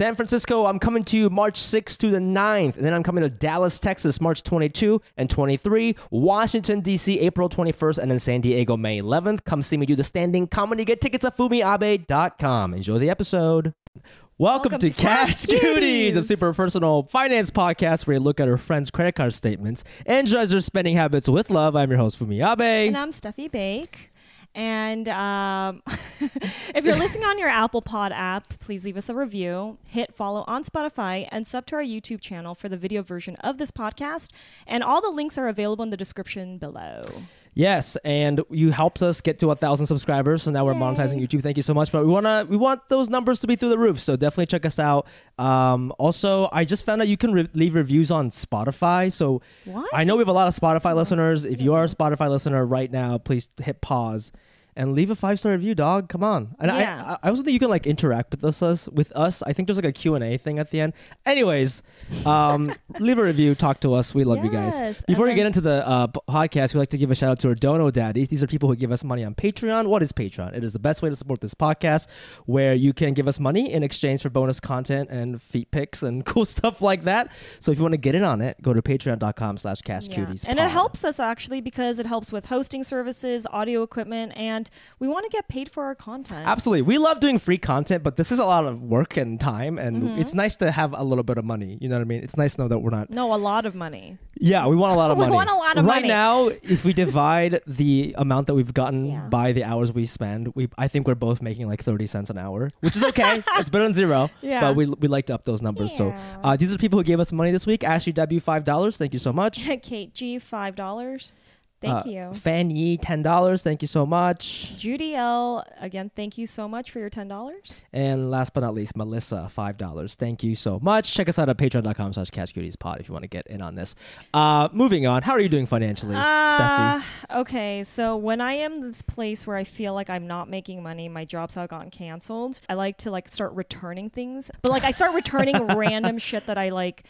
San Francisco, I'm coming to you March 6th to the 9th. And then I'm coming to Dallas, Texas, March 22 and 23. Washington, D.C., April 21st. And then San Diego, May 11th. Come see me do the standing comedy. Get tickets at fumiabe.com. Enjoy the episode. Welcome, Welcome to, to Cash Cash Cuties, a super personal finance podcast where you look at our friends' credit card statements and judge their spending habits with love. I'm your host, Fumi Abe. And I'm Steffie Baik. And um, if you're listening on your Apple Pod app, please leave us a review, hit follow on Spotify, and sub to our YouTube channel for the video version of this podcast. And all the links are available in the description below. Yes, and you helped us get to a thousand subscribers, so now we're monetizing YouTube. Thank you so much. But we wanna we want those numbers to be through the roof, so definitely check us out. Um, also, I just found out you can re- leave reviews on Spotify. So What? I know we have a lot of Spotify listeners. If you are a Spotify listener right now, please hit pause and leave a five star review, dog. Come on. And Yeah. I, I also think you can like interact with us, with us. I think there's like a Q and A thing at the end. Anyways, um, leave a review, talk to us. We love you guys. Yes, Before we get into the uh, podcast, we like to give a shout out to our Dono Daddies. These are people who give us money on Patreon. What is Patreon? It is the best way to support this podcast, where you can give us money in exchange for bonus content and feet pics and cool stuff like that. So if you want to get in on it, go to patreon.com slash Yeah. cashcuties. And it helps us actually because it helps with hosting services, audio equipment, and we want to get paid for our content. Absolutely. We love doing free content, but this is a lot of work and time, and Mm-hmm. it's nice to have a little bit of money. You know what I mean? It's nice to know that we're not. No, a lot of money. Yeah, we want a lot of We money. want a lot of right money. now, if we divide the amount that we've gotten Yeah. by the hours we spend, we I think we're both making like 30 cents an hour, which is okay. it's better than zero. Yeah. But we, we like to up those numbers. So uh, these are people who gave us money this week. Ashley W, $5. Thank you so much. Kate G, five dollars. Thank Uh, you. Fan Yi, $10. Thank you so much. Judy L, again, thank you so much for your ten dollars. And last but not least, Melissa, five dollars. Thank you so much. Check us out at patreon.com slash cashcutiespod if you want to get in on this. Uh moving on. How are you doing financially, Steffie? Uh, okay, so when I am this place where I feel like I'm not making money, my jobs have gotten canceled. I like to like start returning things, but like I start returning random shit that I like,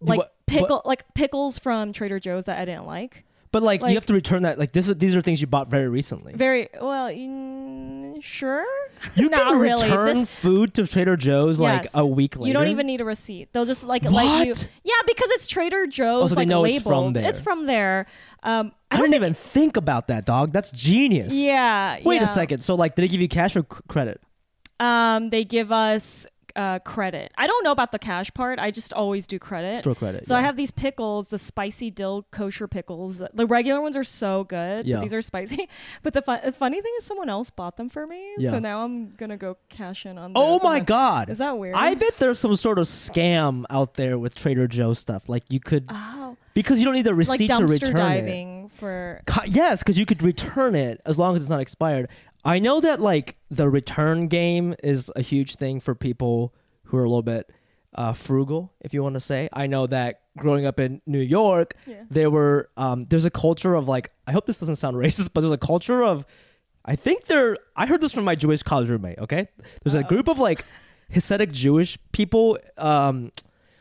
like what- pickle, like pickles from Trader Joe's that I didn't like. But like, you have to return that like this is, these are things you bought very recently. Very well, mm, sure. You not can really. return This- food to Trader Joe's like a week later. You don't even need a receipt. They'll just like let you. What? Yeah, because it's Trader Joe's. Oh, so they like know labeled. it's from there. It's from there. Um, I, I don't didn't even think about that, dog. That's genius. Yeah. Wait a second. So like, did they give you cash or c- credit? Um, they give us uh, credit. I don't know about the cash part. I just always do credit. Store credit, So I have these pickles, the spicy dill kosher pickles. The regular ones are so good, Yeah. but these are spicy. But the, fun- the funny thing is, someone else bought them for me. Yeah. So now I'm gonna go cash in on. Oh those. I'm my like, god. Is that weird? I bet there's some sort of scam out there with Trader Joe's stuff. Like you could Oh, because you don't need the like receipt to dumpster return it. diving for. Co- Yes, because you could return it as long as it's not expired. I know that like the return game is a huge thing for people who are a little bit uh, frugal, if you want to say. I know that growing up in New York, Yeah. there were um, there's a culture of like I hope this doesn't sound racist, but there's a culture of I think there I heard this from my Jewish college roommate. Okay, there's a group of like Hasidic Jewish people. Um,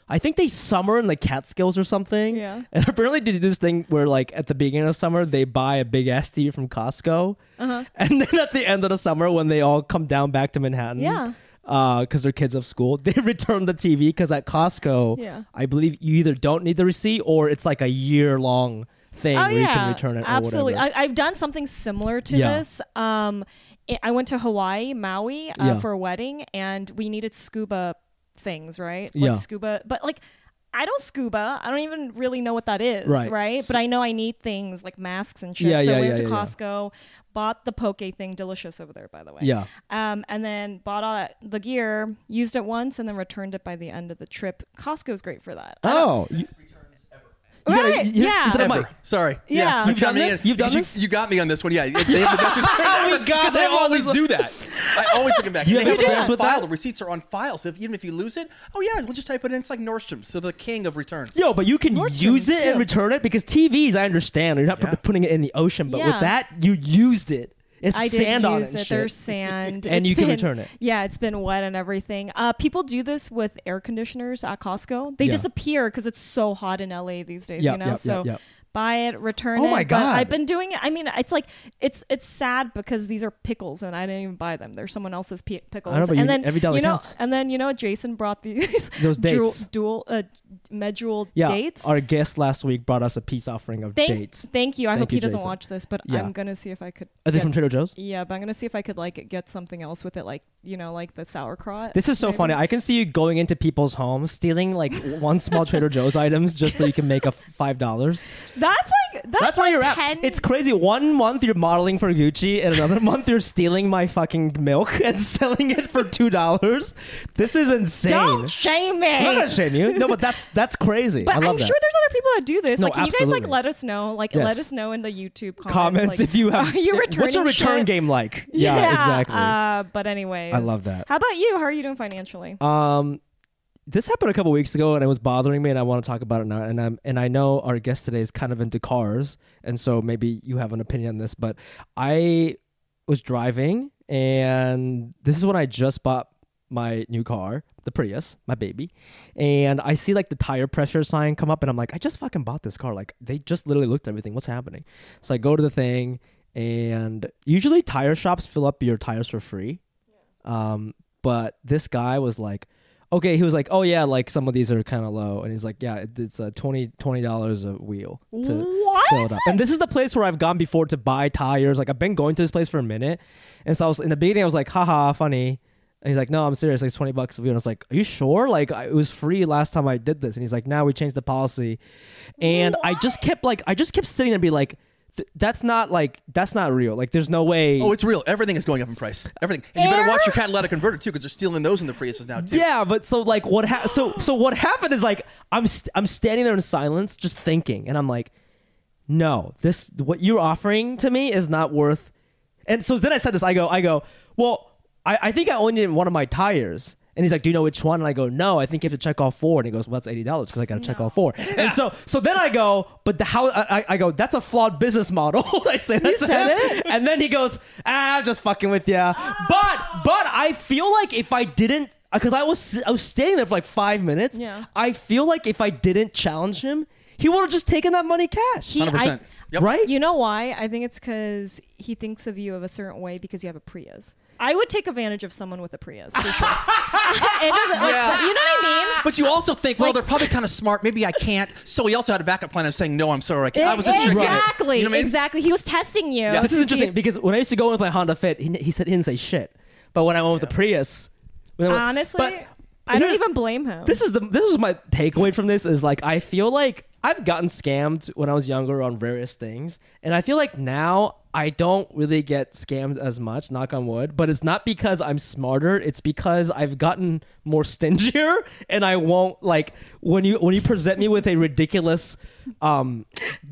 I think they summer in the Catskills or something. Yeah. And apparently they do this thing where like at the beginning of summer they buy a big ass TV from Costco. Uh-huh. And then at the end of the summer when they all come down back to Manhattan. Yeah. Because their kids of school, they return the TV because at Costco, Yeah. I believe you either don't need the receipt or it's like a year long thing Oh where you yeah, can return it. absolutely. I, I've done something similar to Yeah. this. Um, I- I went to Hawaii, Maui, uh, Yeah. for a wedding, and we needed scuba things, right? Like Yeah. scuba, but like. I don't scuba. I don't even really know what that is, Right. right? But I know I need things like masks and shit. Yeah, so yeah, we went to yeah, yeah. Costco, bought the poke thing, delicious over there, by the way. yeah. Um, and then bought all that, the gear, used it once, and then returned it by the end of the trip. Costco's great for that. Oh. You, you gotta- Right, you- yeah. you gotta- Ever. Sorry. Yeah. I'm You've done chiming this? in. You've done you, this? You got me on this one. Yeah. They have the best We got Because I him on always this do that. I always bring them back. Do you And have they have experience on with file. that? The receipts are on file. So if, even if you lose it, oh yeah, we'll just type it in. It's like Nordstrom. So the king of returns. Yo, but you can Nordstrom's use it and too. return it because TVs, I understand, you're not pu- Yeah. putting it in the ocean, but with that, you used it. It's I did sand on it. use and it. There's sand, And It's you can been- return it. Yeah, it's been wet and everything. Uh, people do this with air conditioners at Costco. They Yeah. disappear because it's so hot in LA these days. Yep, you know, yep, so yep. Buy it, return Oh it. my but God. I've been doing it. I mean, it's like it's it's sad because these are pickles and I didn't even buy them. They're someone else's pi- pickles. I know, but and you- then every dollar you know, counts. and then you know, Jason brought these Those dual, dates. dual uh, medjool Yeah, dates. our guest last week brought us a peace offering of Thank, dates. thank you. I Thank hope you, he doesn't Jason. watch this, but Yeah. I'm gonna see if I could. Are they from Trader Joe's? Yeah, but I'm gonna see if I could like get something else with it, like you know, like the sauerkraut. This is so maybe. funny. I can see you going into people's homes, stealing like one small Trader Joe's items just so you can make a five dollars. That's like that's, That's where like you're 10, at. It's crazy. One month you're modeling for Gucci, and another month you're stealing my fucking milk and selling it for two dollars. This is insane. Don't shame me. I'm not gonna shame you. No, but that's that's crazy. But I that. sure there's other people that do this. No, like, can you guys like let us know? Like, Yes. let us know in the YouTube comments. comments like, if you have. Are you returning what's your return shit? game like? Yeah, exactly. Uh, but anyways, I love that. How about you? How are you doing financially? Um, this happened a couple weeks ago, and it was bothering me, and I want to talk about it now. And I'm and I know our guest today is kind of into cars, and so maybe you have an opinion on this. But I was driving, and this is when I just bought my new car, the Prius, my baby, and I see like the tire pressure sign come up, and I'm like, I just fucking bought this car. Like they just literally looked at everything. What's happening? So I go to the thing, and usually tire shops fill up your tires for free. Um, but this guy was like, okay, he was like, oh yeah, like some of these are kind of low, and he's like, yeah, it, it's uh, 20 dollars a wheel to What? fill it up. And this is the place where I've gone before to buy tires. Like I've been going to this place for a minute, and so I was in the beginning, I was like, haha, funny. And he's like, no, I'm serious. Like it's 20 bucks a wheel. And I was like, are you sure? Like I, it was free last time I did this. And he's like, now we changed the policy. And I just kept like, I just kept sitting there and be like, th- that's not like, that's not real. Like there's no way. Oh, it's real. Everything is going up in price. Everything. And you better watch your catalytic converter too, because they're stealing those in the Priuses now too. Yeah, but so like what ha- so so what happened is like I'm st- I'm standing there in silence just thinking and I'm like no, this what you're offering to me is not worth And so then I said this I go I go, "Well, I, I think I only need one of my tires." And he's like, "Do you know which one?" And I go, "No, I think you have to check all four. And he goes, "Well, that's eighty dollars because I got to check all four. And so, so then I go, "But the how?" I, I- I go, "That's a flawed business model." I say that to said it? and then he goes, "Ah, I'm just fucking with you." But, but I feel like if I didn't, because I was I was standing there for like five minutes. Yeah. I feel like if I didn't challenge him, he would have just taken that money cash. Hundred percent. Yep. Right? You know why? I think it's because he thinks of you of a certain way because you have a Prius. I would take advantage of someone with a Prius for sure. it doesn't, like, Yeah. you know what I mean? But you also think, well, Like- they're probably kind of smart. Maybe I can't. So he also had a backup plan of saying, no, I'm sorry. I, can't. I was just tricking it." exactly, You know what I mean? exactly. He was testing you. Yeah. This is interesting if- because when I used to go with my Honda Fit, he, he said he didn't say shit. But when I went with the Prius, when I went- honestly, but I don't here's- even blame him. This is the this is my takeaway from this is like I feel like I've gotten scammed when I was younger on various things, and I feel like now I don't really get scammed as much. Knock on wood, but it's not because I'm smarter. It's because I've gotten more stingier, and I won't like when you when you present me with a ridiculous um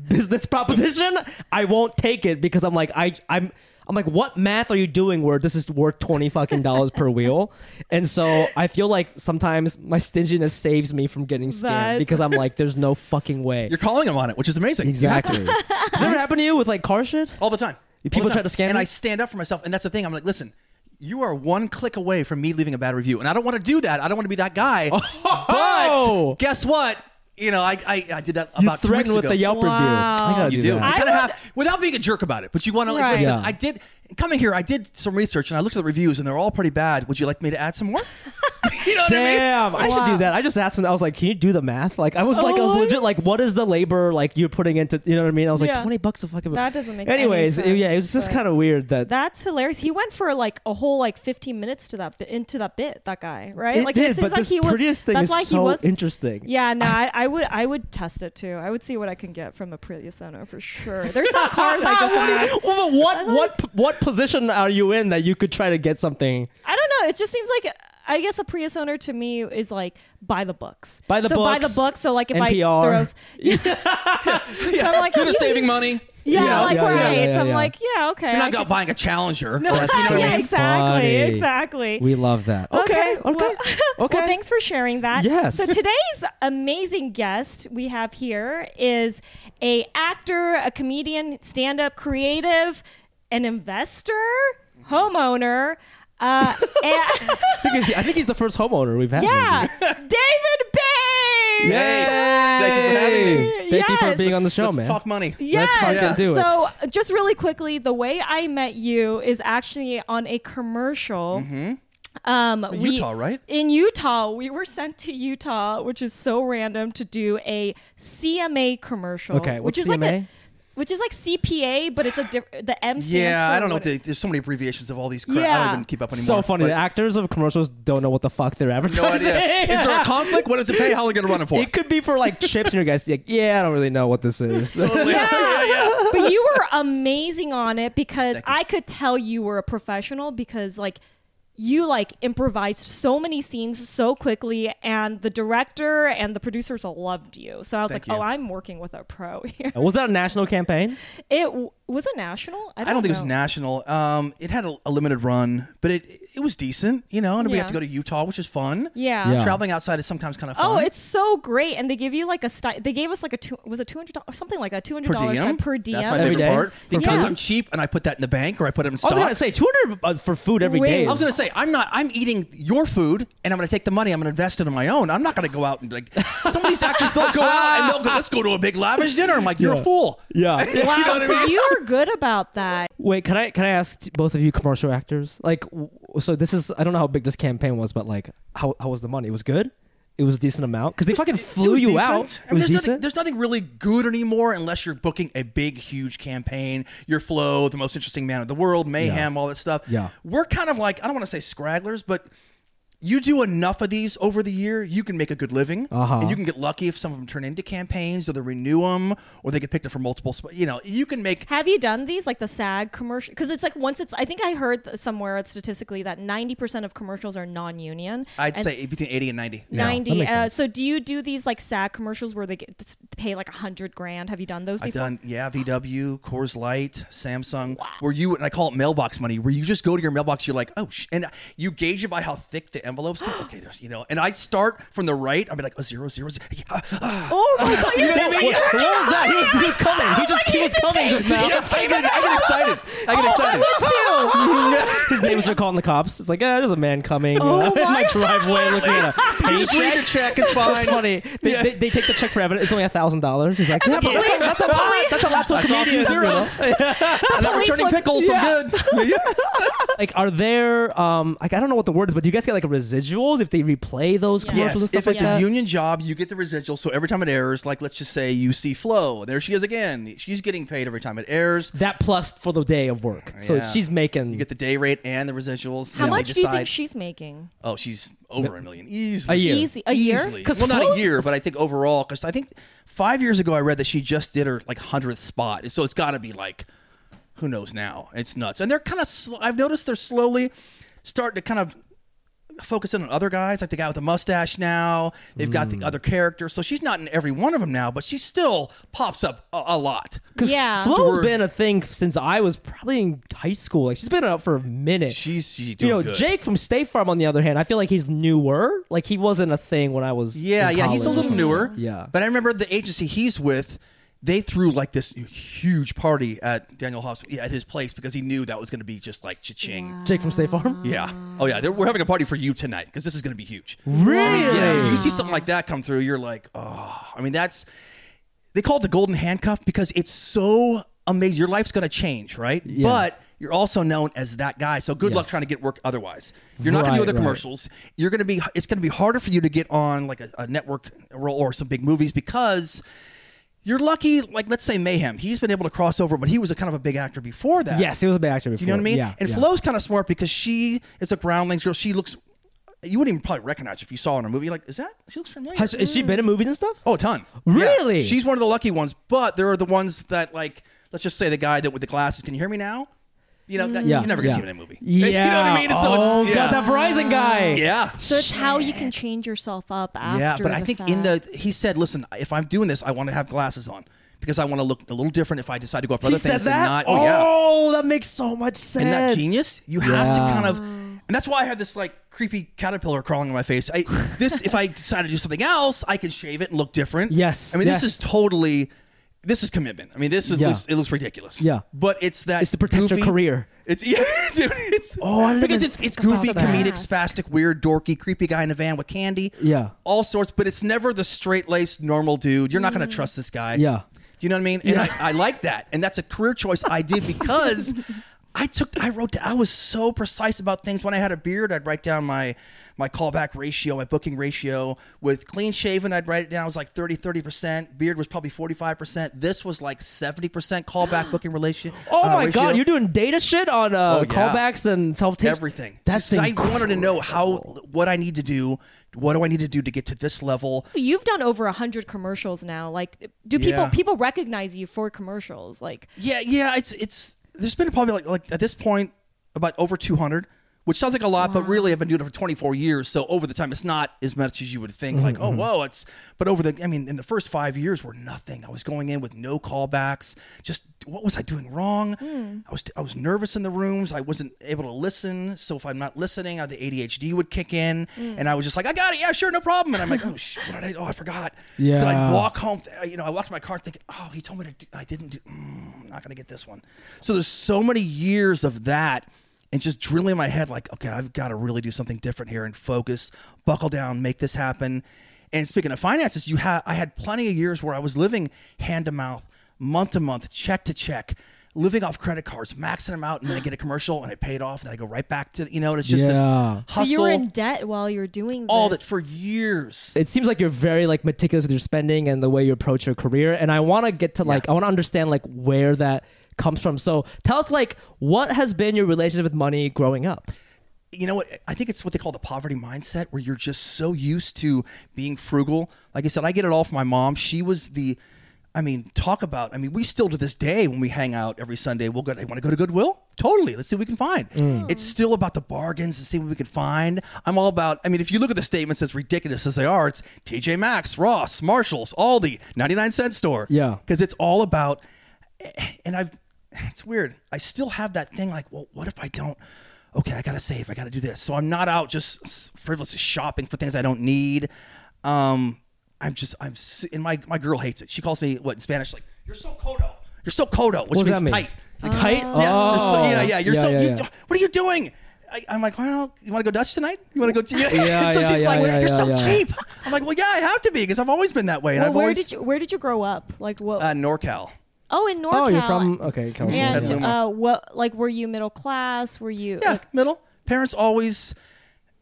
business proposition, I won't take it because I'm like I I'm. I'm like, what math are you doing where this is worth twenty fucking dollars per wheel? And so I feel like sometimes my stinginess saves me from getting scammed That- because I'm like, there's no fucking way. You're calling him on it, which is amazing. You have to. Exactly. Does that ever happen to you with like car shit? All the time. People All the try time. to scam me? And you? I stand up for myself. And that's the thing. I'm like, listen, you are one click away from me leaving a bad review. And I don't want to do that. I don't want to be that guy. Oh! But guess what? You know, I, I, I did that You about two weeks threatened with ago. the Yelp review. I gotta You do, do. that. You kind of have, without being a jerk about it, but you want to like, Right. listen, Yeah. I did, coming here, I did some research and I looked at the reviews and they're all pretty bad. Would you like me to add some more? you know what I mean? Damn, I should do that. I just asked him. I was like, "Can you do the math?" Like, I was like, I was Oh, legit like, "What is the labor like you're putting into?" You know what I mean? I was like, Yeah. "20 bucks a fucking." That doesn't make any Anyways, it- yeah, it was sense, just but- kind of weird that. That's hilarious. He went for like a whole like 15 minutes to that bit, into that bit. That guy, right? it like did, seems but like this he was. Thing that's is why so he was. interesting. Yeah, no, I, I would I would test it too. I would see what I can get from a Prius owner for sure. There's some cars I just am like, well, but what what what position are you in that you could try to get something? I don't know. It just seems like I guess a Prius owner to me is like buy the books. Buy the so buy the books, books. So like if NPR. I throws, so I'm like You're saving money. Yeah, you know? like Yeah, yeah, right. yeah, so I'm yeah. like, yeah, okay. You're not can- out buying a Challenger. No, Or, you know what I yeah, exactly, Funny. exactly. We love that. Okay, okay, well, okay. well, thanks for sharing that. Yes. So today's amazing guest we have here is a actor, a comedian, stand-up, creative, an investor, homeowner. Uh, and I think, he's, I think he's the first homeowner we've had. yeah, maybe. David Yay! Yay! Thank you for having me. Thank you for Yes. being on the show, Let's man. talk money. Yes. fucking do it. So, just really quickly, the way I met you is actually on a commercial. Um, we- Utah, right? In Utah, we were sent to Utah, which is so random, to do a CMA commercial. Okay, which what's is like a, which is like CPA, but it's a diff- the M stands Yeah, for I don't know. what What they, there's so many abbreviations of all these. Crap. I Yeah. don't even keep up anymore. So funny. The actors of commercials don't know what the fuck they're advertising. no idea. Is there a conflict? What does it pay? How are we going to run it for? It could be for like chips, and your guys like, yeah, I don't really know what this is. Totally. yeah, yeah. but you were amazing on it because I could tell you were a professional because like you like improvised so many scenes so quickly and the director and the producers loved you. So I was Thank like, oh, you. "Oh, I'm working with a pro here." Uh, was that a national campaign? It was it national? I don't think it was national. Um, it had a, a limited run, but it it was decent, you know. And we Yeah. have to go to Utah, which is fun. Yeah. Yeah. Traveling outside is sometimes kind of fun. Oh, it's so great, and they give you like a sti- they gave us like a two was it two hundred dollars something like a two hundred dollars diem. per diem. That's my Every favorite day? part because food? I'm cheap and I put that in the bank or I put it in stocks. I stocks. was gonna say two hundred uh, for food every Wait, day. I I was gonna say I'm not. I'm eating your food, and I'm gonna take the money. I'm gonna invest it in my own. I'm not gonna go out and like some of these actors. They'll go out and they'll go. Let's go to a big lavish dinner. I'm like, you're Yeah. a fool. yeah. Wow, You know what I so mean? you were good about that. Wait, can I can I ask both of you commercial actors? Like, w- so this is I don't know how big this campaign was, but like, how how was the money? It was good. It was a decent amount because they fucking flew you decent. out. I mean, was there's, nothing, there's nothing really good anymore unless you're booking a big, huge campaign. Your Flo, the most interesting man in the world, mayhem, all that stuff. Yeah. we're kind of like I don't want to say scragglers, but you do enough of these over the year, you can make a good living, Uh-huh. and you can get lucky if some of them turn into campaigns, or they renew them, or they get picked up for multiple. Sp- you know, you can make. Have you done these like the SAG commercial? Because it's like once it's. I think I heard th- somewhere statistically that ninety percent of commercials are non-union. I'd say between eighty and ninety. Yeah, ninety. makes uh, so do you do these like SAG commercials where they get to pay like a hundred grand? Have you done those I've done yeah, VW, Coors Light, Samsung, Wow. where you and I call it mailbox money, where you just go to your mailbox, you're like, oh, sh-, and you gauge it by how thick the envelopes. Okay, there's you know, and I'd start from the right. I'd be like, a zero, zero, zero. Yeah, ah. Oh my god! You know what I mean? what, what was that? He was, he was coming. He just he was coming just now. I get, I get excited. I get excited. Me too. His neighbors are calling the cops. It's like, eh, there's a man coming Oh uh, in my driveway looking at a You just read the check. It's fine. funny. They, Yeah. they, they take the check for evidence. It's only a thousand dollars. He's like, yeah, but that's a, that's a lot. That's a lot to a comedian. you know? zeros. I'm not returning pickles. I'm good. Like, are there? Um, like, I don't know what the word is, but do you guys get like residuals if they replay those Yeah. commercials Yes, and stuff if like it's that? a union job, you get the residual. So every time it airs, like let's just say you see Flo, there she is again. She's getting paid every time it airs. that plus for the day of work. So Yeah. she's making You get the day rate and the residuals. How Then they much do you think she's making? Oh, she's over a million easily. a year. Easy a year? Easily. 'Cause well, not a year, but I think overall, because I think five years ago I read that she just did her like hundredth spot, so it's got to be like, who knows now? It's nuts, and they're kind of. Sl- I've noticed they're slowly starting to kind of focus in on other guys, like the guy with the mustache. Now they've got the hmm. other characters, so she's not in every one of them now, but she still pops up a, a lot. Because Yeah. Flo's We're- been a thing since I was probably in high school. Like she's been out for a minute. She's, she's you know, good. Jake from State Farm, on the other hand, I feel like he's newer. Like he wasn't a thing when I was. Yeah, in yeah, he's a college or little something. newer. Yeah. but I remember the agency he's with. They threw like this huge party at Daniel Hobbs yeah, at his place because he knew that was going to be just like cha-ching. Jake from State Farm. Yeah. Oh yeah. They're, we're having a party for you tonight because this is going to be huge. Really? Yeah. You see something like that come through, you're like, oh. I mean, that's they call it the golden handcuff because it's so amazing. Your life's going to change, right? Yeah. But you're also known as that guy. So good luck trying to get work otherwise. You're not going to do Right, other right. commercials. You're going to be. It's going to be harder for you to get on like a, a network role or some big movies because. You're lucky, like let's say Mayhem. He's been able to cross over, but he was a kind of a big actor before that. Yes, he was a big actor before. Do you know what I mean? Yeah. and yeah. Flo's kind of smart because she is a groundlings girl. She looks. You wouldn't even probably recognize her if you saw her in a movie. Like, is that? She looks familiar. Has, has she been in movies and stuff? oh, a ton. Really? Yeah. She's one of the lucky ones. But there are the ones that like. Let's just say the guy that with the glasses. Can you hear me now? You know, that, mm. Yeah. you're never gonna yeah. see him in a movie. Yeah. You know what I mean? So oh, it's, yeah. God, that Verizon guy. yeah. So it's how you can change yourself up after. Yeah, but I think fact. in the he said, listen, if I'm doing this, I want to have glasses on because I want to look a little different if I decide to go for He other said things. that. And not, oh, yeah. oh, that makes so much sense. Isn't that genius? You have to kind of, and that's why I had this like creepy caterpillar crawling on my face. I this if I decide to do something else, I can shave it and look different. Yes, I mean yes. this is totally. This is commitment. I mean, this is Yeah. looks, it looks ridiculous. Yeah. but it's that It's to protect your goofy- career. It's yeah, dude. It's Oh, I didn't because even it's it's think about goofy, that. comedic, spastic, weird, dorky, creepy guy in a van with candy. Yeah. all sorts. But it's never the straight laced normal dude. You're not going to mm. trust this guy. Yeah. Do you know what I mean? And I, I like that, and that's a career choice I did because I took I wrote I was so precise about things. When I had a beard, I'd write down my my callback ratio, my booking ratio. With clean shaven, I'd write it down. It was like 30, 30 percent. Beard was probably forty five percent. This was like seventy percent callback booking relation. Oh uh, my ratio. god, you're doing data shit on uh, Oh, yeah. callbacks and self tapes. everything. That's Just- I wanted to know how what I need to do. What do I need to do to get to this level? You've done over a hundred commercials now. Like, do people Yeah. people recognize you for commercials? Like, Yeah, yeah. It's it's. There's been probably like like at this point about over 200, which sounds like a lot, but really I've been doing it for 24 years. So over the time, it's not as much as you would think. Like, oh, mm-hmm. whoa, it's. But over the, I mean, in the first five years were nothing. I was going in with no callbacks. Just what was I doing wrong? Hmm. I was I was nervous in the rooms. I wasn't able to listen. So if I'm not listening, the ADHD would kick in, hmm. and I was just like, I got it. Yeah, sure, no problem. And I'm like, oh, sh- what did I? Oh, I forgot. So I'd walk home. th- You know, I walked to my car thinking, oh, he told me to. do I didn't do. Mm, I'm not gonna get this one. So there's so many years of that. And just drilling in my head, like, okay, I've got to really do something different here and focus, buckle down, make this happen. And speaking of finances, you had I had plenty of years where I was living hand to mouth, month to month, check to check, living off credit cards, maxing them out, and then I get a commercial and I pay it off, and then I go right back to you know, it's just Yeah. this so you were in debt while you were doing all this. that for years. it seems like you're very like meticulous with your spending and the way you approach your career and i want to get to like i want to understand like where that comes from. So tell us like what has been your relationship with money growing up? You know what? I think it's what they call the poverty mindset where you're just so used to being frugal. Like i said i get it all from my mom. She was the i mean talk about i mean we still to this day when we hang out every sunday we'll go hey, want to go to goodwill? Totally. Let's see what we can find. Mm. It's still about the bargains and see what we can find. I'm all about i mean if you look at the statements as ridiculous as they are it's tj maxx ross marshalls aldi 99 cent store. Yeah. because it's all about and I've it's weird. I still have that thing like, well, what if I don't? Okay, I gotta save. I gotta do this. So I'm not out just frivolously shopping for things I don't need. Um, I'm just I'm and my my girl hates it. She calls me what in Spanish like you're so codo. You're so codo, which what does means that mean tight. tight Yeah, so, Oh. yeah, yeah. You're so. yeah, you, yeah. What are you doing? I, I'm like, well, you want to go Dutch tonight? You want to go? Yeah. Yeah, so yeah, she's yeah, like, yeah, you're yeah, so yeah. cheap. I'm like, well, yeah, I have to be because I've always been that way. And Well, I've where always did you where did you grow up? Like what? uh, NorCal. Oh, in NorCal. oh you're from okay california And yeah. Uh, what like were you middle class? Were you? Yeah, like- middle. Parents always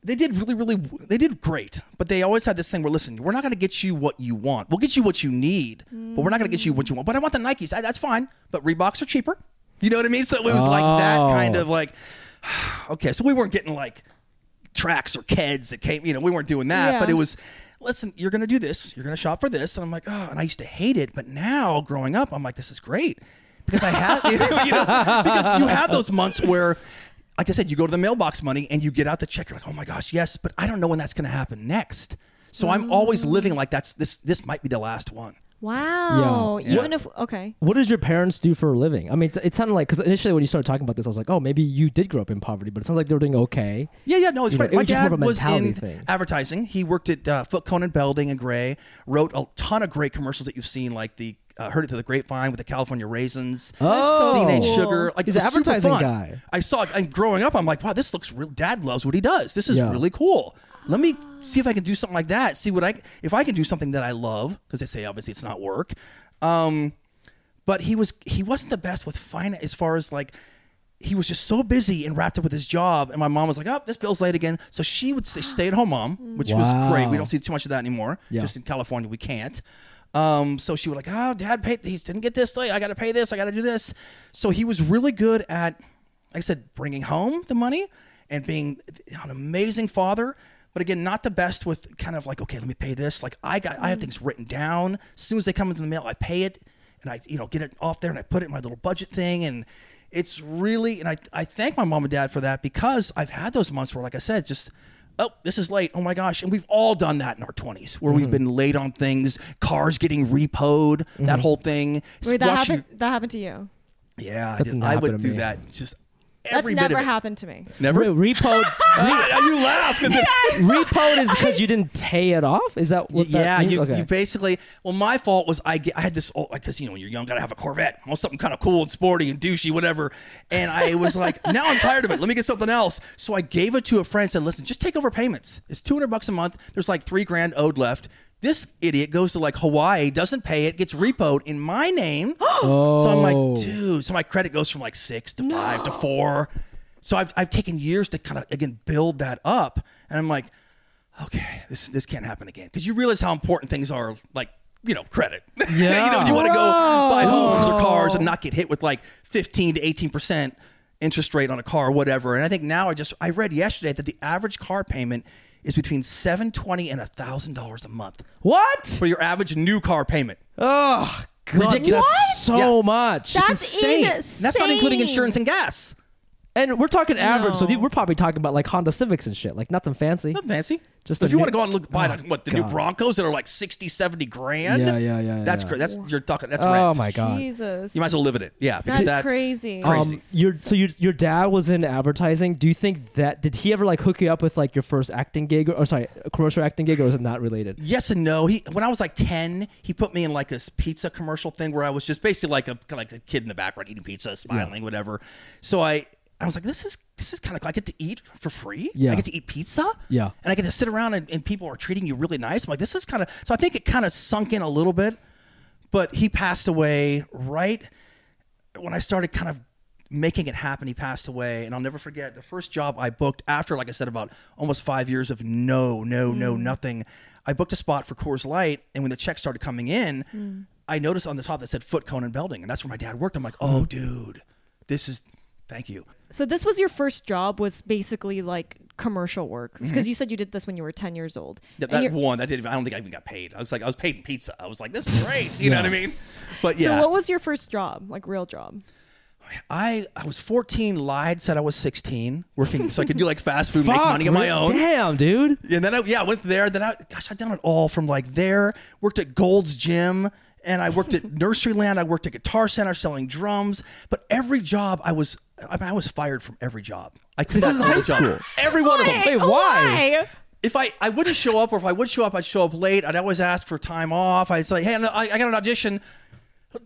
they did really, really they did great, but they always had this thing where listen, we're not going to get you what you want. We'll get you what you need, but we're not going to get you what you want. But I want the Nikes. Ah, That's fine, but Reeboks are cheaper. You know what I mean? So it was like that Oh. kind of like okay. So we weren't getting like tracks or keds that came. You know, we weren't doing that, Yeah. but it was. Listen, you're going to do this. You're going to shop for this, and I'm like, oh. And I used to hate it, but now growing up, I'm like, this is great because I had, you know, you know, because you have those months where, like I said, you go to the mailbox money and you get out the check. You're like, oh my gosh, yes, but I don't know when that's going to happen next. So I'm always mm. living like that's this. This might be the last one. Wow. Yeah. Even if okay. what does your parents do for a living i mean it, it sounded like because initially when you started talking about this i was like oh maybe you did grow up in poverty but it sounds like they were doing okay Yeah, yeah, no, it's You right. it My was dad of was in thing. advertising. He worked at uh, Foote Cone and Belding and Grey. Wrote a ton of great commercials that you've seen, like the uh, heard it through the grapevine with the California raisins. Oh. C&H Cool. sugar. Like He's it an advertising guy. I saw. And growing up, I'm like, wow, this looks real. Dad loves what he does. This is Yeah. really cool. Let me see if I can do something like that. See what I if I can do something that I love because they say obviously it's not work. Um, but he was he wasn't the best with finance as far as like he was just so busy and wrapped up with his job and my mom was like oh this bill's late again. So she would say stay at home mom which was great. We don't see too much of that anymore. Yeah. just in california we can't. Um, so she would like oh dad paid he didn't get this late. I gotta pay this. I gotta do this. So he was really good at like i said bringing home the money and being an amazing father but again not the best with kind of like okay let me pay this. Like i got i have mm-hmm. things written down. As soon as they come into the mail i pay it and i you know get it off there and i put it in my little budget thing. And it's really and I, I thank my mom and dad for that because i've had those months where like i said just oh this is late. Oh my gosh. And we've all done that in our 20s where we've mm-hmm. been late on things cars getting repoed that mm-hmm. whole thing. Wait, that happened that happened to you. yeah I, That did. didn't I would do that just That's Every bit never happened to me. Never. Wait, repo uh, you laugh because repo is because you didn't pay it off. Is that what? yeah, that means? you, okay. you basically. Well, my fault was I, get- I had this old because you know when you're young, gotta have a Corvette, or something kind of cool and sporty and douchey, whatever. And I was like, now I'm tired of it. Let me get something else. So I gave it to a friend. And said, listen, just take over payments. It's 200 bucks a month. There's like three grand owed left. This idiot goes to like Hawaii, doesn't pay it, gets repoed in my name. oh. So I'm Oh. like, dude. So my credit goes from like six to five to four. So I've, I've taken years to kind of again build that up, and I'm like, okay, this this can't happen again because you realize how important things are, like you know, credit. Yeah. you know, you want to go buy homes or cars and not get hit with like 15 to 18 percent interest rate on a car or whatever. And I think now I just I read yesterday that the average car payment is between 720 and a thousand dollars a month what? for your average new car payment. Oh, God, Ridiculous. that's so Yeah. much. That's insane. That's not including insane. insurance and gas. And we're talking average, so No. we're probably talking about like Honda Civics and shit, like nothing fancy. Not fancy. Just Just if a you new- want to go out and look buy Oh, like, what the new God. Broncos that are like 60, 70 grand. Yeah, yeah, yeah, That's yeah. great. That's you're talking. That's Oh rent. my God. Jesus. You might as well live in it. Yeah, because That's that's, crazy. Crazy. Um, your so your your dad was in advertising. Do you think that did he ever like hook you up with like your first acting gig or, or sorry, commercial acting gig, or was it not related? Yes and no. He when I was like ten, he put me in like this pizza commercial thing where I was just basically like a kind of like a kid in the background eating pizza, smiling, whatever. So I I was like, this is this is kind of cool. I get to eat for free. Yeah. I get to eat pizza. Yeah. and I get to sit around and, and people are treating you really nice. I'm like, this is kind of so. I think it kind of sunk in a little bit, but he passed away right when I started kind of making it happen. He passed away, and I'll never forget the first job I booked after, like I said, about almost five years of no, no, no, mm. nothing. I booked a spot for Coors Light, and when the check started coming in, mm. I noticed on the top that said Foote Cone and Belding, and that's where my dad worked. I'm like, mm. oh, dude, this is. Thank you. So this was your first job was basically like commercial work because mm-hmm. you said you did this when you were 10 years old. Yeah, that one, that didn't. I don't think I even got paid. I was like, I was paid in pizza. I was like, this is great. You know what I mean? But yeah, So what was your first job, like real job? I I was 14, lied, said I was 16, working so I could do like fast food, make money on my own. Damn, dude. And then I, yeah, I went there. Then I, gosh, I've done it all from like there, worked at Gold's Gym, and I worked at Nurseryland. I worked at Guitar Center selling drums. But every job I was, I mean, I was fired from every job. I could This not is find high a job. school. Every one of them. Wait, why? If I, I wouldn't show up, or if I would show up, I'd show up late. I'd always ask for time off. I'd say, hey, I, I got an audition.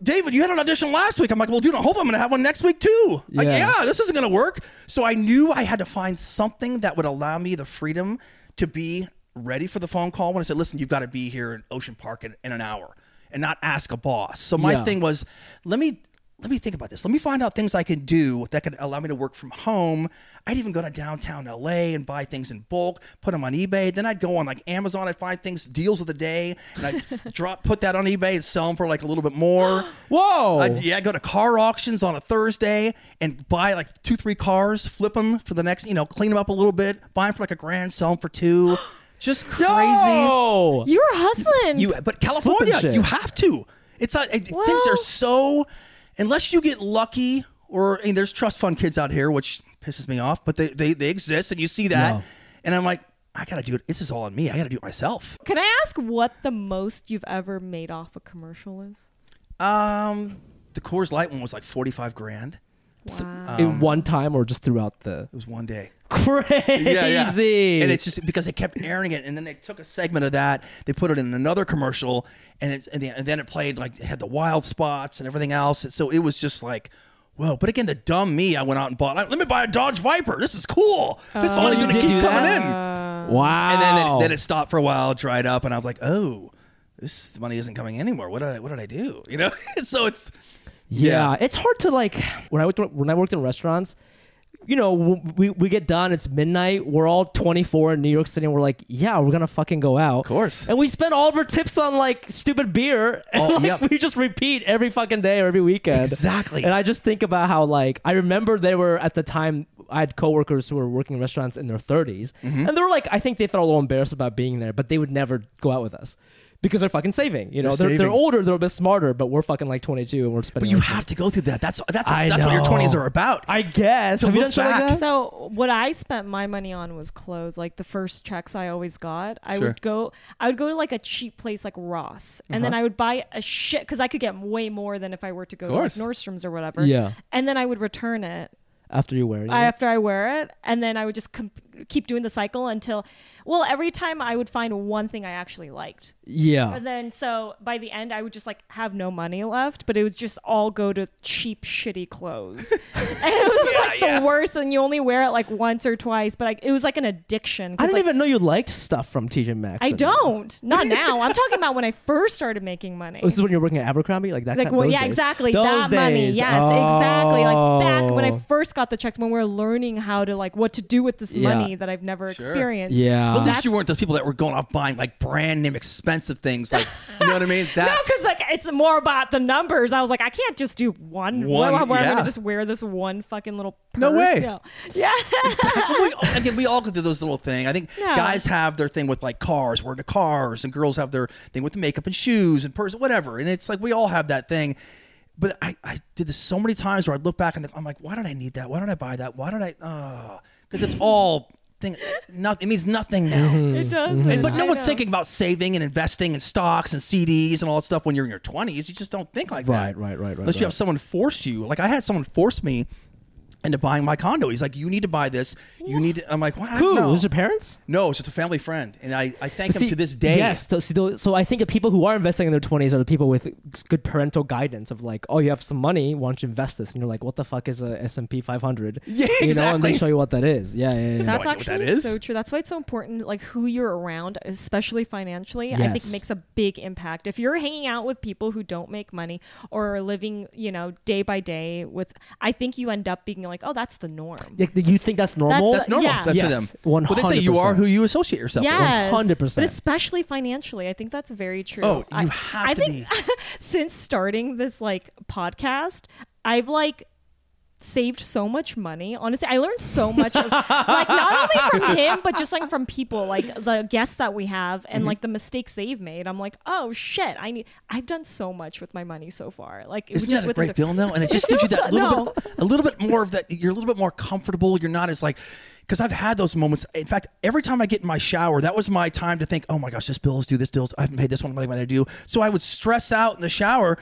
David, you had an audition last week. I'm like, well, dude, I hope I'm going to have one next week too. Like, Yeah. yeah, this isn't going to work. So I knew I had to find something that would allow me the freedom to be ready for the phone call when I said, listen, you've got to be here in Ocean Park in, in an hour and not ask a boss. So my Yeah. thing was, let me let me think about this. Let me find out things I can do that could allow me to work from home. I'd even go to downtown LA and buy things in bulk, put them on eBay. Then I'd go on like Amazon. I'd find things, deals of the day, and I'd drop, put that on eBay and sell them for like a little bit more. Whoa. I'd, yeah, go to car auctions on a Thursday and buy like two, three cars, flip them for the next, you know, clean them up a little bit, buy them for like a grand, sell them for two. Just crazy. Yo! You were hustling. You, but California, you have to. It's not it- things are so unless you get lucky or I there's trust fund kids out here, which pisses me off, but they they, they exist and you see that, No. and I'm like, I gotta do it. This is all on me. I gotta do it myself. Can I ask what the most you've ever made off a commercial is? Um, the Coors Light one was like 45 grand. Wow. in um, one time or just throughout the It was one day. crazy. And it's just because they kept airing it, and then they took a segment of that, they put it in another commercial, and it's and, the, and then it played like it had the wild spots and everything else. And so it was just like, whoa! But again, the dumb me, I went out and bought. Let me buy a Dodge Viper. This is cool. This oh, money's you gonna did keep do coming that? in. wow. And then it, then it stopped for a while, dried up, and I was like, oh, this money isn't coming anymore. What did I, what did I do? You know? so it's Yeah, Yeah. it's hard to like when I worked when I worked in restaurants. You know, we we get done. It's midnight. We're all 24 in New York City, and we're like, yeah, we're gonna fucking go out. Of course. And we spend all of our tips on like stupid beer. And Oh, like, yep. we just repeat every fucking day or every weekend. Exactly. And I just think about how like I remember they were at the time. I had coworkers who were working in restaurants in their 30s, Mm-hmm. and they were like, I think they felt a little embarrassed about being there, but they would never go out with us. Because they're fucking saving, you know. They're They're, they're, older, they're a bit smarter, but we're fucking like 22 and we're spending. but you our have to go through that. That's that's I that's what your twenties are about. I guess. To Have you look done shit like that? So what I spent my money on was clothes. Like the first checks I always got, I Sure. would go. I would go to like a cheap place like Ross, and then Uh-huh. I would buy a shit because I could get way more than if I were to go to like. Nordstrom's or whatever. Yeah. And then I would return it. after you wear it. I, after I wear it, and then I would just com- keep doing the cycle until, well, every time I would find one thing I actually liked, yeah. and then so by the end I would just like have no money left, but it would just all go to cheap, shitty clothes, and it was just, like yeah. the worst. And you only wear it like once or twice, but I, it was like an addiction. I didn't like, even know you liked stuff from TJ Maxx. I don't. Not now. I'm talking about when I first started making money. Oh, this is when you're working at Abercrombie, like that. like kind, well, yeah days. exactly Those that money days. yes exactly like back when i Oh. first got the checks when we were learning how to like what to do with this Yeah. money that i've never Sure. experienced Yeah. Well, at least you weren't those people that were going off buying like brand name expensive things. Like, you know what I mean? no That's because like it's more about the numbers i was like i can't just do one One, where, where i'm yeah. gonna just wear this one fucking little purse. No way. yeah, yeah. we, again, we all go through those little thing. I think Yeah. guys have their thing with like cars, we're into cars, and girls have their thing with the makeup and shoes and purse, whatever. And it's like we all have that thing. But I, I did this so many times where I'd look back and I'm like, why did I need that? Why did I buy that? Why did I? Oh, because it's all thing. Not, it means nothing now. Mm-hmm. it does mm-hmm. And, but no one's thinking about saving and investing in stocks and CDs and all that stuff when you're in your 20s. You just don't think like that. Right, that. right, right, right, Unless you right. have someone force you. Like I had someone force me into buying my condo. He's like, you need to buy this. You need to. I'm like, what? I Who? don't. Was your parents? No, it's just a family friend, and I, I thank him See, to this day. Yes. So, see, so I think the people who are investing in their 20s are the people with good parental guidance of like, oh, you have some money, why don't you invest this? And you're like, what the fuck is a S&P 500? Yeah, You know, and exactly. they show you what that is. Yeah, yeah, yeah. No That's idea what actually that is. so true. That's why it's so important, like who you're around, especially financially. I think makes a big impact. If you're hanging out with people who don't make money or are living, you know, day by day with, I think you end up being like, oh, that's the norm. Yeah, you think that's normal? That's uh, normal. Yeah. That's Yes, for them. 100%. Well, they say you are who you associate yourself with. 100%. But especially financially, I think that's very true. Oh, you I, have I to think since starting this like podcast, I've like saved so much money. Honestly, I learned so much of like not only from him, but just like from people, like the guests that we have and Mm-hmm. like the mistakes they've made. I'm like, oh shit, I need. I've done so much with my money so far. Like, Isn't just that a great the- feeling though? And it just gives you that little no. bit, a little bit more of that. You're a little bit more comfortable. You're not as like, because I've had those moments. In fact, every time I get in my shower, that was my time to think, oh my gosh, this bill is due. This bill's I haven't paid this one. What am I going to do? So I would stress out in the shower.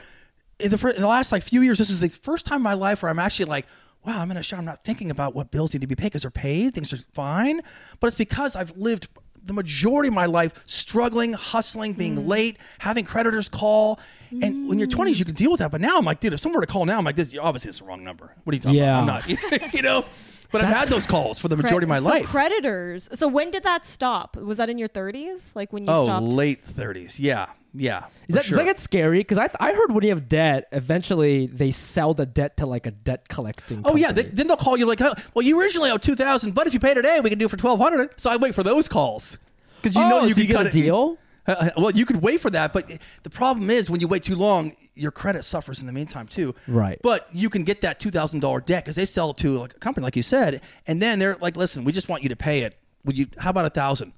In the, in the last like few years, this is the first time in my life where I'm actually like. Wow, I'm in a shower. I'm not thinking about what bills need to be paid because they're paid. Things are fine. But it's because I've lived the majority of my life struggling, hustling, being Mm. late, having creditors call. And when you're 20s, you can deal with that. But now I'm like, dude, if someone were to call now, I'm like, this obviously it's the wrong number. What are you talking Yeah. about? I'm not, you know. But I've had those calls for the majority of my so life. Creditors. So when did that stop? Was that in your 30s? Like when you oh, stopped? late 30s. Yeah, yeah. Is that, sure. does that get scary? Because I, I heard when you have debt, eventually they sell the debt to like a debt collecting. Oh yeah, they, then they'll call you like, oh, well, you originally owe two thousand, but if you pay today, we can do it for twelve hundred. So I wait for those calls because you Oh, know you so can you get a deal? Uh, well, you could wait for that, but the problem is when you wait too long, your credit suffers in the meantime too. Right. But you can get that two thousand dollar debt because they sell it to like a company, like you said, and then they're like, "Listen, we just want you to pay it. Would you? How about a thousand?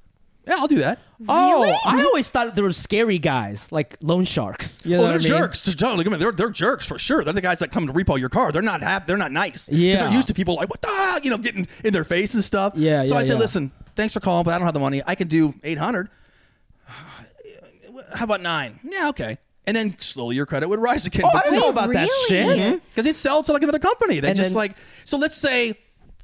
Yeah, I'll do that. Oh, Really? I always thought there were scary guys like loan sharks. You oh, know Oh, they're I mean? jerks. They're, totally- I mean, they're, they're jerks for sure. They're the guys that come to repo your car. They're not happy. They're not nice. 'Cause Yeah. they're used to people like what the hell? you know getting in their face and stuff. Yeah, So yeah, I said, yeah. listen, thanks for calling, but I don't have the money. I can do eight hundred. How about nine? Yeah, okay. And then slowly your credit would rise again. Oh, I didn't know Wait, about that really? shit. Mm-hmm. because it sells to like another company. They And just then- like so. Let's say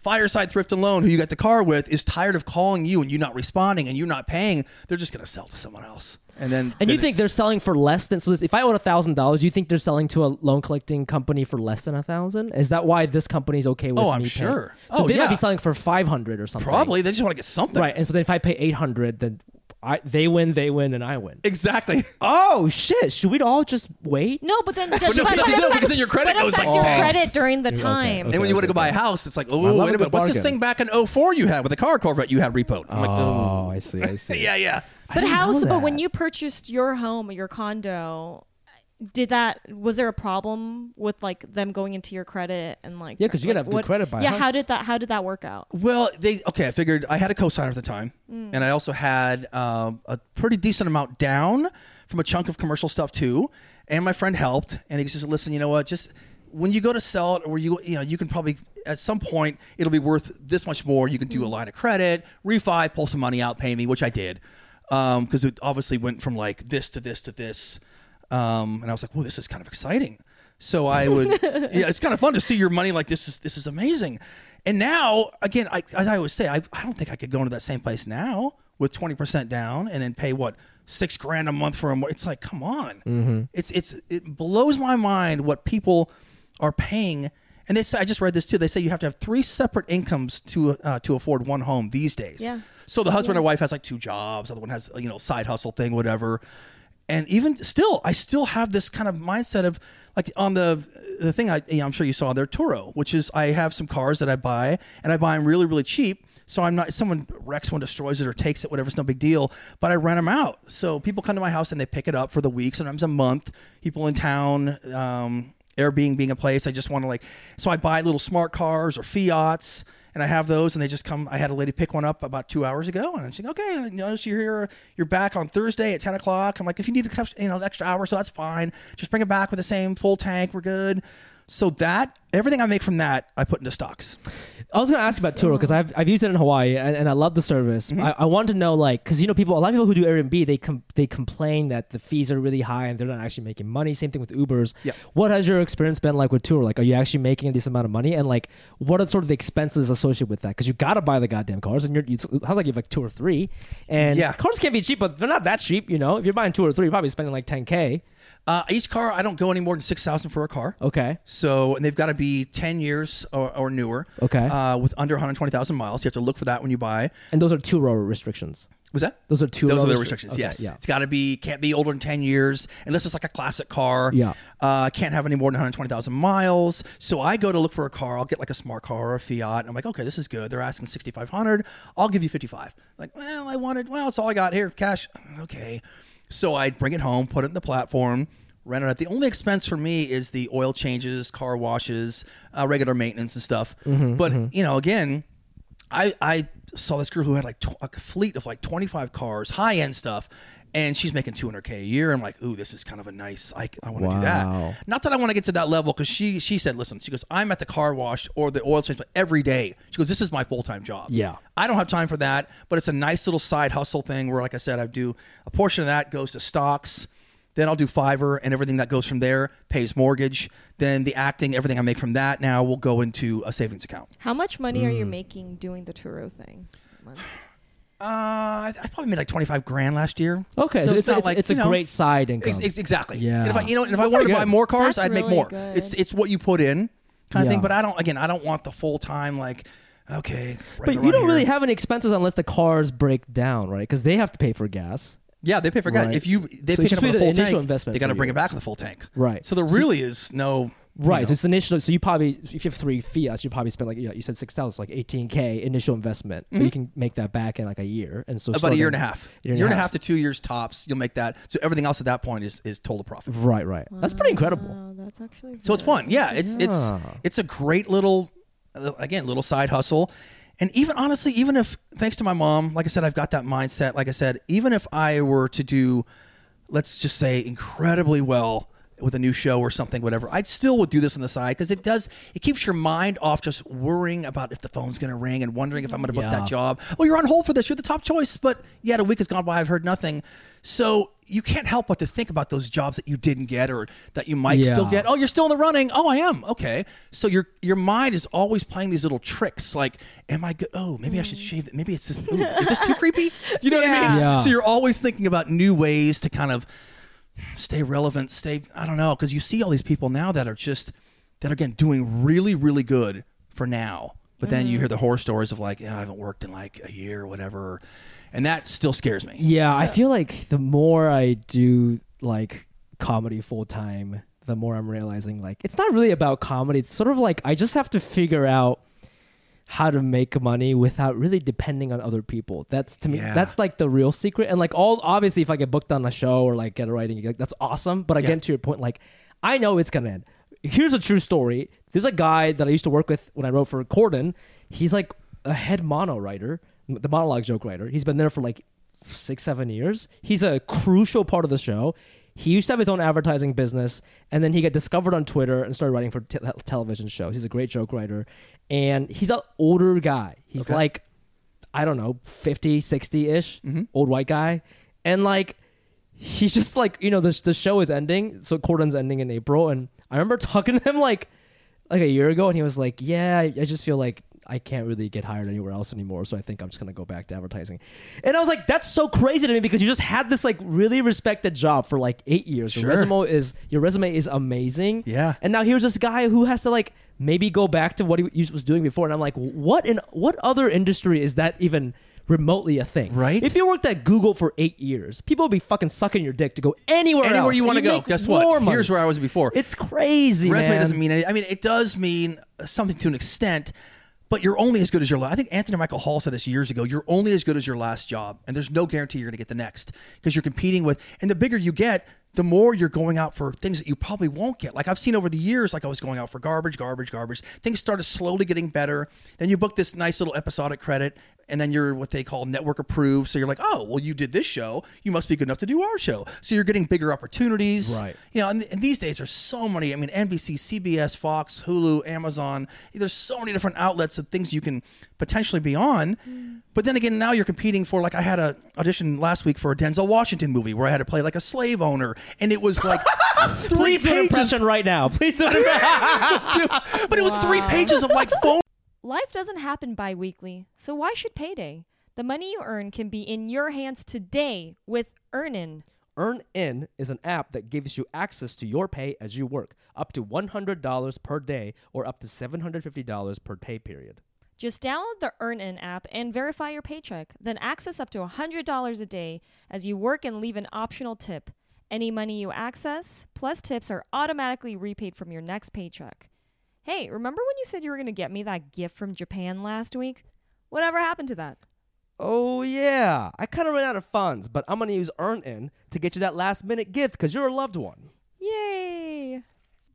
Fireside Thrift and Loan, who you got the car with, is tired of calling you and you not responding and you not paying. They're just gonna sell to someone else. And then And then you think they're selling for less than so? This, if I owed a thousand dollars, you think they're selling to a loan collecting company for less than a thousand? Is that why this company's okay with? Oh, I'm me paying? sure. So Oh, they might yeah. be selling for five hundred or something. probably they just want to get something right. And so then if I pay eight hundred, then I they win, they win, and I win. Exactly. Oh shit! Should we all just wait? No, but then does, no, but, because- but no, because then your credit but goes affects like your tanks. credit during the time. okay. and when you want to go buy a house, it's like, oh, wait a a minute. What's this thing back in 04 you had with the car Corvette you had repoed? I'm like, oh. I see. I see. yeah, yeah. But didn't how? know But when you purchased your home or your condo, did that? Was there a problem with like them going into your credit and like? yeah because you gotta like, have good what- credit by a Yeah, how did that? How did that work out? Well, they okay. I figured I had a cosigner at the time, Mm. and I also had um, a pretty decent amount down from a chunk of commercial stuff too. And my friend helped, and he says, "Listen, you know what? Just when you go to sell it, or you you know, you can probably at some point it'll be worth this much more. You can do a Mm. line of credit, refi, pull some money out, pay me, which I did, because it obviously went from like this to this to this, um, and I was like, "Whoa, this is kind of exciting." So I would, yeah, it's kind of fun to see your money like this is this is amazing. And now, again, I, as I always say, I, I don't think I could go into that same place now with twenty percent down and then pay what six grand a month for a. mo- It's like, come on, it's it's it blows my mind what people are paying. And they say, I just read this too. They say you have to have three separate incomes to uh, to afford one home these days. Yeah. So the husband or wife has like two jobs. The other one has you know side hustle thing, whatever. And even still, I still have this kind of mindset of like on the the thing I you know, I'm sure you saw there Turo, which is I have some cars that I buy and I buy them really really cheap. So I'm not someone wrecks one, destroys it, or takes it, whatever. It's no big deal. But I rent them out. So people come to my house and they pick it up for the week, sometimes a month. People in town. Um, Airbnb being a place. I just want to like, so I buy little smart cars or Fiats, and I have those, and they just come. I had a lady pick one up about two hours ago, and I'm saying, okay, you know, so you're here, you're back on Thursday at ten o'clock. I'm like, if you need a cou- you know an extra hour, so that's fine. Just bring it back with the same full tank. We're good. So that everything I make from that, I put into stocks. I was gonna ask about Turo because I've, I've used it in Hawaii and, and I love the service. Mm-hmm. I, I want to know like because you know people a lot of people who do Airbnb they com- they complain that the fees are really high and they're not actually making money. Same thing with Ubers. Yeah. What has your experience been like with Turo? Like, are you actually making a decent amount of money? And like, what are sort of the expenses associated with that? Because you got to buy the goddamn cars, and you're you, it sounds like you have like two or three. And Yeah. cars can be cheap, but they're not that cheap. You know, if you're buying two or three, you're probably spending like 10k. Uh, each car, I don't go any more than six thousand for a car. Okay. So, and they've got to be 10 years or, or newer. Okay. Uh, with under 120,000 miles. You have to look for that when you buy. And those are Turo restrictions. Was that? Those are two. Those are the restrictions. Okay, yes. Yeah. It's got to be, can't be older than 10 years unless it's like a classic car. Yeah. Uh, can't have any more than 120,000 miles. So I go to look for a car. I'll get like a smart car or a Fiat. I'm like, okay, this is good. They're asking 6,500. I'll give you 55. Like, well, I wanted, well, it's all I got here. Cash. Okay. So I'd bring it home, put it in the platform, rent it out. The only expense for me is the oil changes, car washes, uh, regular maintenance and stuff. but, you know, again, I, I saw this girl who had like tw- a fleet of like 25 cars, high end stuff, and she's making 200k a year. I'm like, ooh, this is kind of a nice. I, I want to do that. Not that I want to get to that level because she she said, listen, she goes, I'm at the car wash or the oil change every day. She goes, this is my full time job. Yeah. I don't have time for that, but it's a nice little side hustle thing where, like I said, I do a portion of that goes to stocks. Then I'll do Fiverr, and everything that goes from there pays mortgage. Then the acting, everything I make from that now will go into a savings account. How much money are you Mm. making doing the Turo thing? Uh, I I probably made like twenty five grand last year. Okay, so, it's, not it's, like, it's you a know, great side income. Ex- ex- exactly. Yeah. And if I, you know, and if I wanted to buy more cars, That's I'd make really more. good. It's it's what you put in, kind of Yeah. thing. But I don't. Again, I don't want the full time like. Okay, but right you don't really here. have any expenses unless the cars break down, right? Because they have to pay for gas. Yeah, they pay for gas. Right. If you they So pick it's it up with a the full initial tank, investment they got to for bring you. it back with a full tank. Right. So there really is no. You Right. know, So it's initially, So you probably, if you have three Fiats, you probably spend like yeah, you said six thousand, so like eighteen k initial investment, but you can make that back in like a year, and so Mm-hmm. about a year and a half. year Year, and a and a half. half to two years tops. You'll make that. So everything else at that point is is total profit. Right. Right. That's pretty incredible. Wow, that's actually. So it's fun. Yeah, it's it's Yeah. it's a great little uh, again little side hustle. And even honestly, even if thanks to my mom, like I said, I've got that mindset. Like I said, even if I were to do, let's just say, incredibly well with a new show or something, whatever, I'd still would do this on the side because it does. It keeps your mind off just worrying about if the phone's going to ring and wondering if I'm going to book Yeah. that job. Oh, you're on hold for this. You're the top choice, but yet a week has gone by. I've heard nothing. So you can't help but to think about those jobs that you didn't get or that you might still get. Oh, you're still in the running. Oh, I am. Okay. So your your mind is always playing these little tricks. Like, am I good? Oh, maybe I should mm. shave. it. Maybe it's this. Ooh, is this too creepy? You know what I mean? Yeah. Yeah. So you're always thinking about new ways to kind of stay relevant. Stay. I don't know because you see all these people now that are just that are again doing really really good for now. But then you mm-hmm. hear the horror stories of like, yeah, I haven't worked in like a year or whatever, and that still scares me. Yeah, I feel like the more I do like comedy full time, the more I'm realizing like it's not really about comedy. It's sort of like I just have to figure out how to make money without really depending on other people. That's to me Yeah. that's like the real secret. And like all obviously if I get booked on a show or like get a writing gig, that's awesome. But again Yeah. to your point, like I know it's gonna end. Here's a true story. There's a guy that I used to work with when I wrote for Corden. He's like a head mono writer, the monologue joke writer. He's been there for like six, seven years. He's a crucial part of the show. He used to have his own advertising business, and then he got discovered on Twitter and started writing for te- television shows. He's a great joke writer, and he's an older guy. He's Okay. like, I don't know, 50, 60 ish, Mm-hmm. old white guy. And like, he's just like, you know, the, the show is ending. So Corden's ending in April, and I remember talking to him like like a year ago, and he was like, "Yeah, I, I just feel like I can't really get hired anywhere else anymore, so I think I'm just gonna go back to advertising." And I was like, "That's so crazy to me because you just had this like really respected job for like eight years. Your Sure. resume is your resume is amazing. Yeah. and now here's this guy who has to like maybe go back to what he was doing before, and I'm like, what in what other industry is that even?" Remotely a thing, Right? If you worked at Google for eight years, people would be fucking sucking your dick to go anywhere, Anywhere else, you want to go. Guess what? money. Here's where I was before. It's crazy. resume man. doesn't mean any. I mean, it does mean something to an extent, but you're only as good as your. la- I think Anthony Michael Hall said this years ago. You're only as good as your last job, and there's no guarantee you're going to get the next because you're competing with. And the bigger you get, the more you're going out for things that you probably won't get. Like I've seen over the years, like I was going out for garbage, garbage, garbage. Things started slowly getting better. Then you book this nice little episodic credit, and then you're what they call network approved. So you're like, oh, well, you did this show, you must be good enough to do our show. So you're getting bigger opportunities. Right. You know, and, and these days there's so many. I mean, NBC, CBS, Fox, Hulu, Amazon. There's so many different outlets of things you can potentially be on. Mm. But then again, now you're competing for like I had a audition last week for a Denzel Washington movie where I had to play like a slave owner, and it was like three Please do an pages. impression right now. Please do an impression. but it was three pages of like phone. Life doesn't happen bi weekly, so why should payday? The money you earn can be in your hands today with Earnin. EarnIn is an app that gives you access to your pay as you work, up to $100 per day or up to $750 per pay period. Just download the Earnin app and verify your paycheck, then access up to $100 a day as you work and leave an optional tip. Any money you access plus tips are automatically repaid from your next paycheck. Hey, remember when you said you were going to get me that gift from Japan last week? Whatever happened to that? Oh, yeah. I kind of ran out of funds, but I'm going to use EarnIn to get you that last minute gift because you're a loved one. Yay!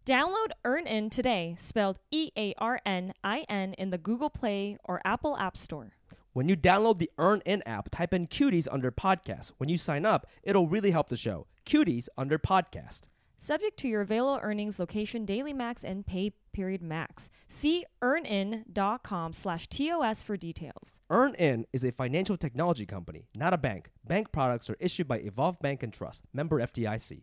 Download EarnIn today, spelled E A R N I N, in the Google Play or Apple App Store. When you download the EarnIn app, type in cuties under podcast. When you sign up, it'll really help the show. Cuties under podcast. Subject to your available earnings, location, daily max, and pay period max. See earnin.com slash TOS for details. EarnIn is a financial technology company, not a bank. Bank products are issued by Evolve Bank and Trust, member FDIC.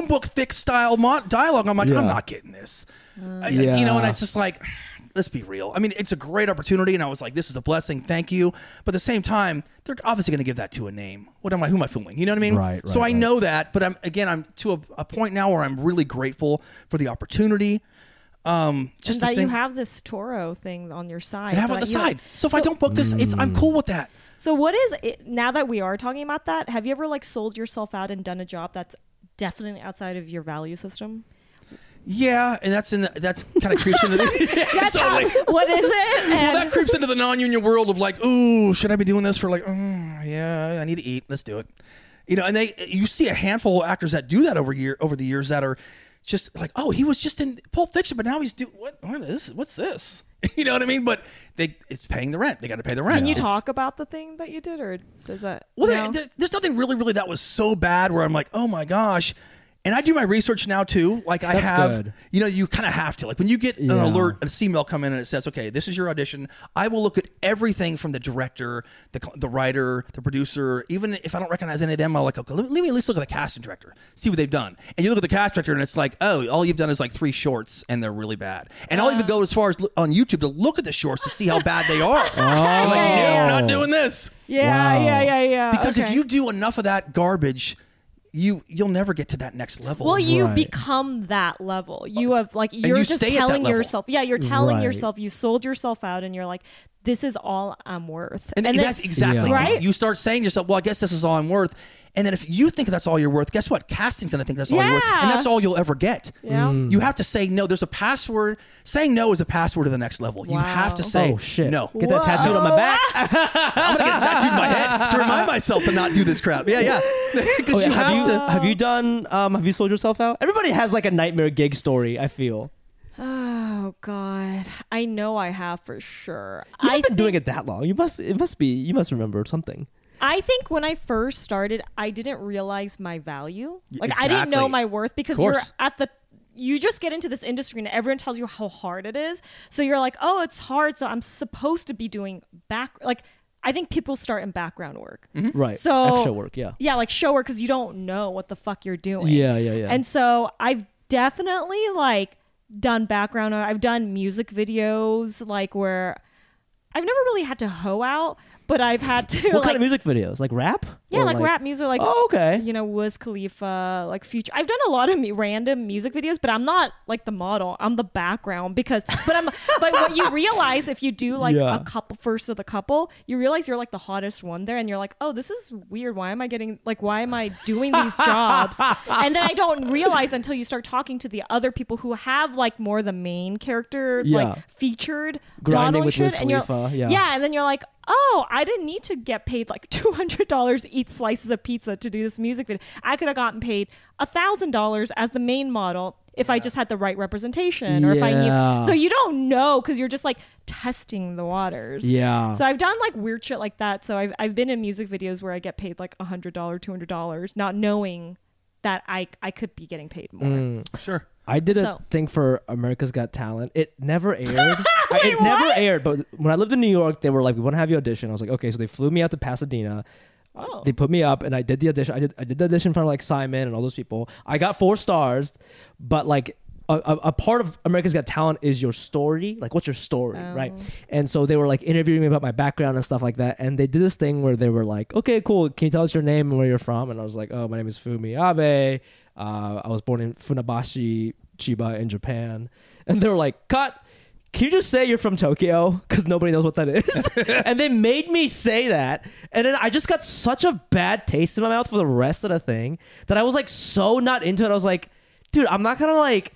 Phone book thick style mo- dialogue. I'm like, Yeah. I'm not getting this. I- I- Yeah. You know, and it's just like, let's be real. I mean, it's a great opportunity, and I was like, this is a blessing. Thank you. But at the same time, they're obviously going to give that to a name. What am I? Who am I fooling? You know what I mean? Right, So I right. know that, but I'm again, I'm to a, a point now where I'm really grateful for the opportunity. Um, just and the that thing, you have this Turo thing on your side. and have it on that the you- side. So if I don't book this, it's. I'm cool with that. So what is it, now that we are talking about that? Have you ever like sold yourself out and done a job that's definitely outside of your value system? Yeah, and that's in the, that's kind of creeps into the totally. how, what is it? Well, that creeps into the non-union world of like, ooh, should I be doing this for like, mm, yeah, I need to eat. Let's do it. You know, and they you see a handful of actors that do that over year over the years that are just like, oh, he was just in Pulp Fiction, but now he's doing what? What is? What's this? You know what I mean? But they it's paying the rent. They got to pay the rent. Can you It's- talk about the thing that you did, or does that? well, no? there, there- there's nothing really, really that was so bad where I'm like, oh my gosh. And I do my research now too. Like I That's have, good. you know, you kind of have to. Like when you get an Yeah. alert, an email come in and it says, okay, this is your audition. I will look at everything from the director, the the writer, the producer. Even if I don't recognize any of them, I'll like, okay, let me, at least look at the casting director, see what they've done. And you look at the cast director and it's like, oh, all you've done is like three shorts and they're really bad. And I'll even go as far as look- on YouTube to look at the shorts to see how bad they are. Oh. I'm like, no, not doing this yeah, Wow. yeah, yeah, yeah. because if you do enough of that garbage you you'll never get to that next level Well, you Right. become that level. You have like you're you just stay at that telling yourself. Yeah, you're telling Right. yourself you sold yourself out, and you're like, this is all I'm worth. And, then- that's exactly Yeah. Right? You start saying to yourself, well, I guess this is all I'm worth. And then if you think that's all you're worth, guess what? Casting's gonna think that's all you're worth. And that's all you'll ever get. Yeah. Mm. You have to say no. There's a password. Saying no is a password to the next level. You have to say oh shit! no. Get that tattooed on my back. I'm gonna get tattooed in my head to remind myself to not do this crap. Yeah, yeah. Because Oh, yeah. you have, have you to. have you done um have you sold yourself out? Everybody has like a nightmare gig story. I feel Oh God, I know I have for sure. you've I been doing it that long. You must it must be you must remember something. I think when I first started, I didn't realize my value. Like I didn't know my worth because you're at the you just get into this industry and everyone tells you how hard it is. So you're like, "Oh, it's hard, so I'm supposed to be doing back like I think people start in background work. Mm-hmm. Right. So extra work. Yeah. Yeah, like show work because you don't know what the fuck you're doing. Yeah, yeah, yeah. And so I've definitely like done background. I've done music videos like where I've never really had to hoe out, but I've had to What like kind of music videos? Like rap? Yeah, Or like, rap music, like Oh, okay. you know, Wiz Khalifa, like Future. I've done a lot of me- random music videos, but I'm not like the model. I'm the background because, but I'm, but what you realize if you do like Yeah. a couple first of the couple, you realize you're like the hottest one there, and you're like, oh, this is weird. Why am I getting like, why am I doing these jobs? and then I don't realize until you start talking to the other people who have like more the main character, Yeah. like featured Grinding modeling with shit, Wiz and you're yeah. yeah, and then you're like, oh, I didn't need to get paid like two hundred dollars eat slices of pizza to do this music video. I could have gotten paid a thousand dollars as the main model if I just had the right representation or if I knew. So you don't know because you're just like testing the waters. Yeah. So I've done like weird shit like that. So I've I've been in music videos where I get paid like a hundred dollar, two hundred dollars, not knowing that I I could be getting paid more. Mm. Sure. I did a So- thing for America's Got Talent. It never aired. Wait, it never aired. But when I lived in New York, they were like, "We want to have you audition." I was like, "Okay." So they flew me out to Pasadena. Oh. They put me up, and I did the audition. I did I did the audition for like Simon and all those people. I got four stars, but like. A, a, a part of America's Got Talent is your story, like what's your story, right? Oh. And so they were like interviewing me about my background and stuff like that. And they did this thing where they were like, "Okay, cool. Can you tell us your name and where you're from?" And I was like, "Oh, my name is Fumi Abe. Uh, I was born in Funabashi, Chiba, in Japan." And they were like, "Cut." Can you just say you're from Tokyo? Because nobody knows what that is. and they made me say that. And then I just got such a bad taste in my mouth for the rest of the thing that I was like so not into it. I was like, dude, I'm not gonna like.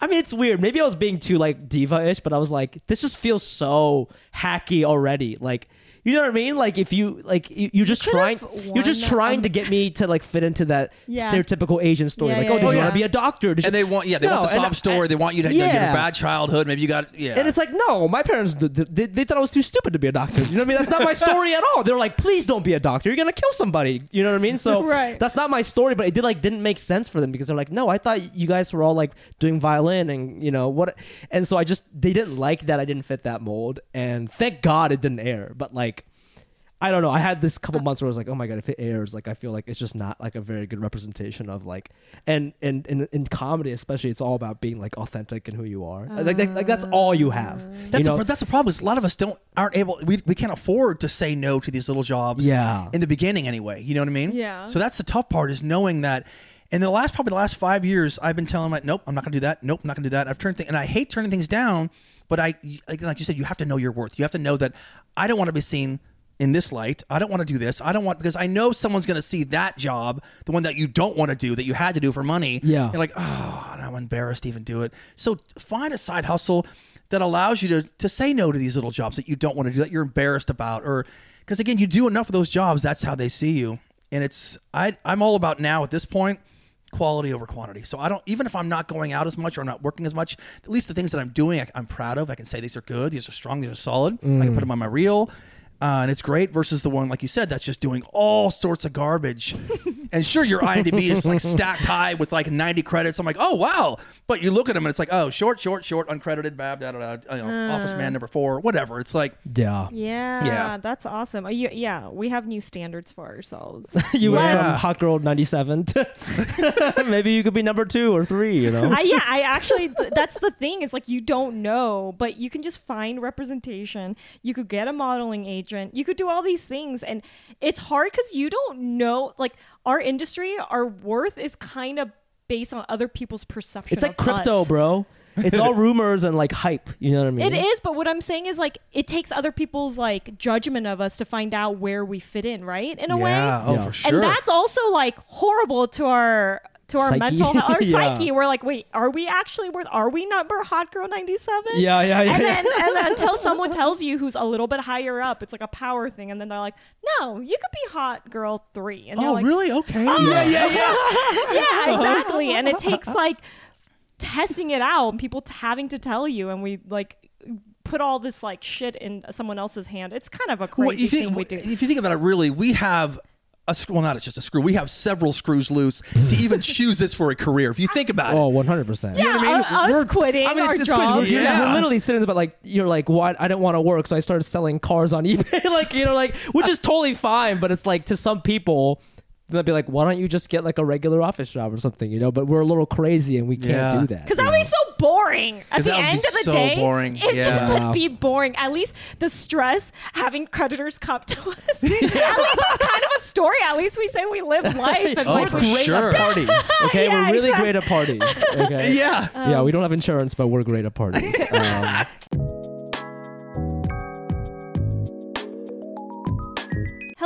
I mean, it's weird. Maybe I was being too like diva-ish, but I was like, this just feels so hacky already. Like, you know what I mean? Like, if you like, you, you're just trying, you're just trying um, to get me to like fit into that Yeah. stereotypical Asian story. Yeah, like, yeah, oh, did you yeah. want to be a doctor? Did you- And they want, yeah, they No, want the and- sob story. and- they want you to you know, get Yeah. a bad childhood. Maybe you got, yeah. And it's like, no, my parents, d- d- they, they thought I was too stupid to be a doctor. You know what I mean? That's not my story at all. They're like, please don't be a doctor. You're going to kill somebody. You know what I mean? So Right. that's not my story, but it did like, didn't make sense for them because they're like, no, I thought you guys were all like doing violin and you know what? And so I just, they didn't like that I didn't fit that mold. And thank God it didn't air. But like, I don't know. I had this couple uh, months where I was like, oh my god, if it airs, like I feel like it's just not like a very good representation of like, and and in, in comedy especially, it's all about being like authentic and who you are. like, like like that's all you have. Uh, that's you know? a, that's the problem. Is a lot of us don't aren't able. We, we can't afford to say no to these little jobs. Yeah. In the beginning, anyway. You know what I mean? Yeah. So that's the tough part is knowing that. In the last probably the last five years, I've been telling like, nope, I'm not gonna do that. Nope, I'm not gonna do that. I've turned things, and I hate turning things down. But I, like, like you said, you have to know your worth. You have to know that I don't want to be seen in this light. I don't want to do this. I don't want because I know someone's going to see that job, the one that you don't want to do, that you had to do for money. Yeah. You're like, oh, I'm embarrassed to even do it. So find a side hustle that allows you to to say no to these little jobs that you don't want to do, that you're embarrassed about, or because again, you do enough of those jobs, that's how they see you. And it's I I'm all about now at this point quality over quantity. So I don't even if I'm not going out as much or I'm not working as much, at least the things that I'm doing, I, I'm proud of. I can say these are good, these are strong, these are solid. I can put mm. them on my reel. Uh, and it's great versus the one like you said that's just doing all sorts of garbage. and sure, your IMDb is like stacked high with like 90 credits. I'm like, oh wow, but you look at them and it's like, oh, short, short, short, uncredited, bab, da da da, you know, Office Man number four, whatever. It's like, yeah. Yeah, Yeah. that's awesome. Uh, you, yeah, we have new standards for ourselves. You went from hot girl ninety seven to maybe you could be number two or three. You know. I, yeah, I actually, that's the thing. It's like you don't know, but you can just find representation. You could get a modeling agent. You could do all these things. And it's hard because you don't know, like, our industry, our worth is kind of based on other people's perception. it's like of crypto, us. bro. It's all rumors and like hype. You know what I mean? It is, but what I'm saying is like it takes other people's like judgment of us to find out where we fit in, right? In a way. yeah. Oh, Yeah. for sure. And that's also like horrible to our to our Psyche. mental health, our Yeah. psyche. We're like, wait, are we actually worth? Are we number hot girl ninety seven? Yeah, yeah, yeah. And yeah. then and then until someone tells you who's a little bit higher up, it's like a power thing, and then they're like, no, you could be hot girl three. And oh, like, really? Okay. Ah! Yeah, yeah, yeah. yeah, exactly. And it takes like testing it out and people t- having to tell you, and we like put all this like shit in someone else's hand. It's kind of a crazy Well, think, thing we do. If you think about it, really, we have a screw. Well, not it's just a screw. We have several screws loose to even choose this for a career. If you think about Oh, it. 100 percent. yeah, know what I mean? uh, us We're- quitting I mean, our it's, it's crazy. jobs. We're, Yeah. we're literally sitting there, but like, you're like, what? I didn't want to work, so I started selling cars on eBay. like, you know, like, which is totally fine, but it's like to some people, they'll be like, why don't you just get like a regular office job or something, you know? But we're a little crazy and we can't Yeah. do that. Because that would be so boring. At the end of the so day, boring. it Yeah. just would be boring. At least the stress having creditors come to us. At least it's kind of a story. At least we say we live life and Oh, like for we- great sure. at parties. Okay, Yeah, we're really exactly. great at parties. Okay. Yeah. yeah, we don't have insurance, but we're great at parties. Um,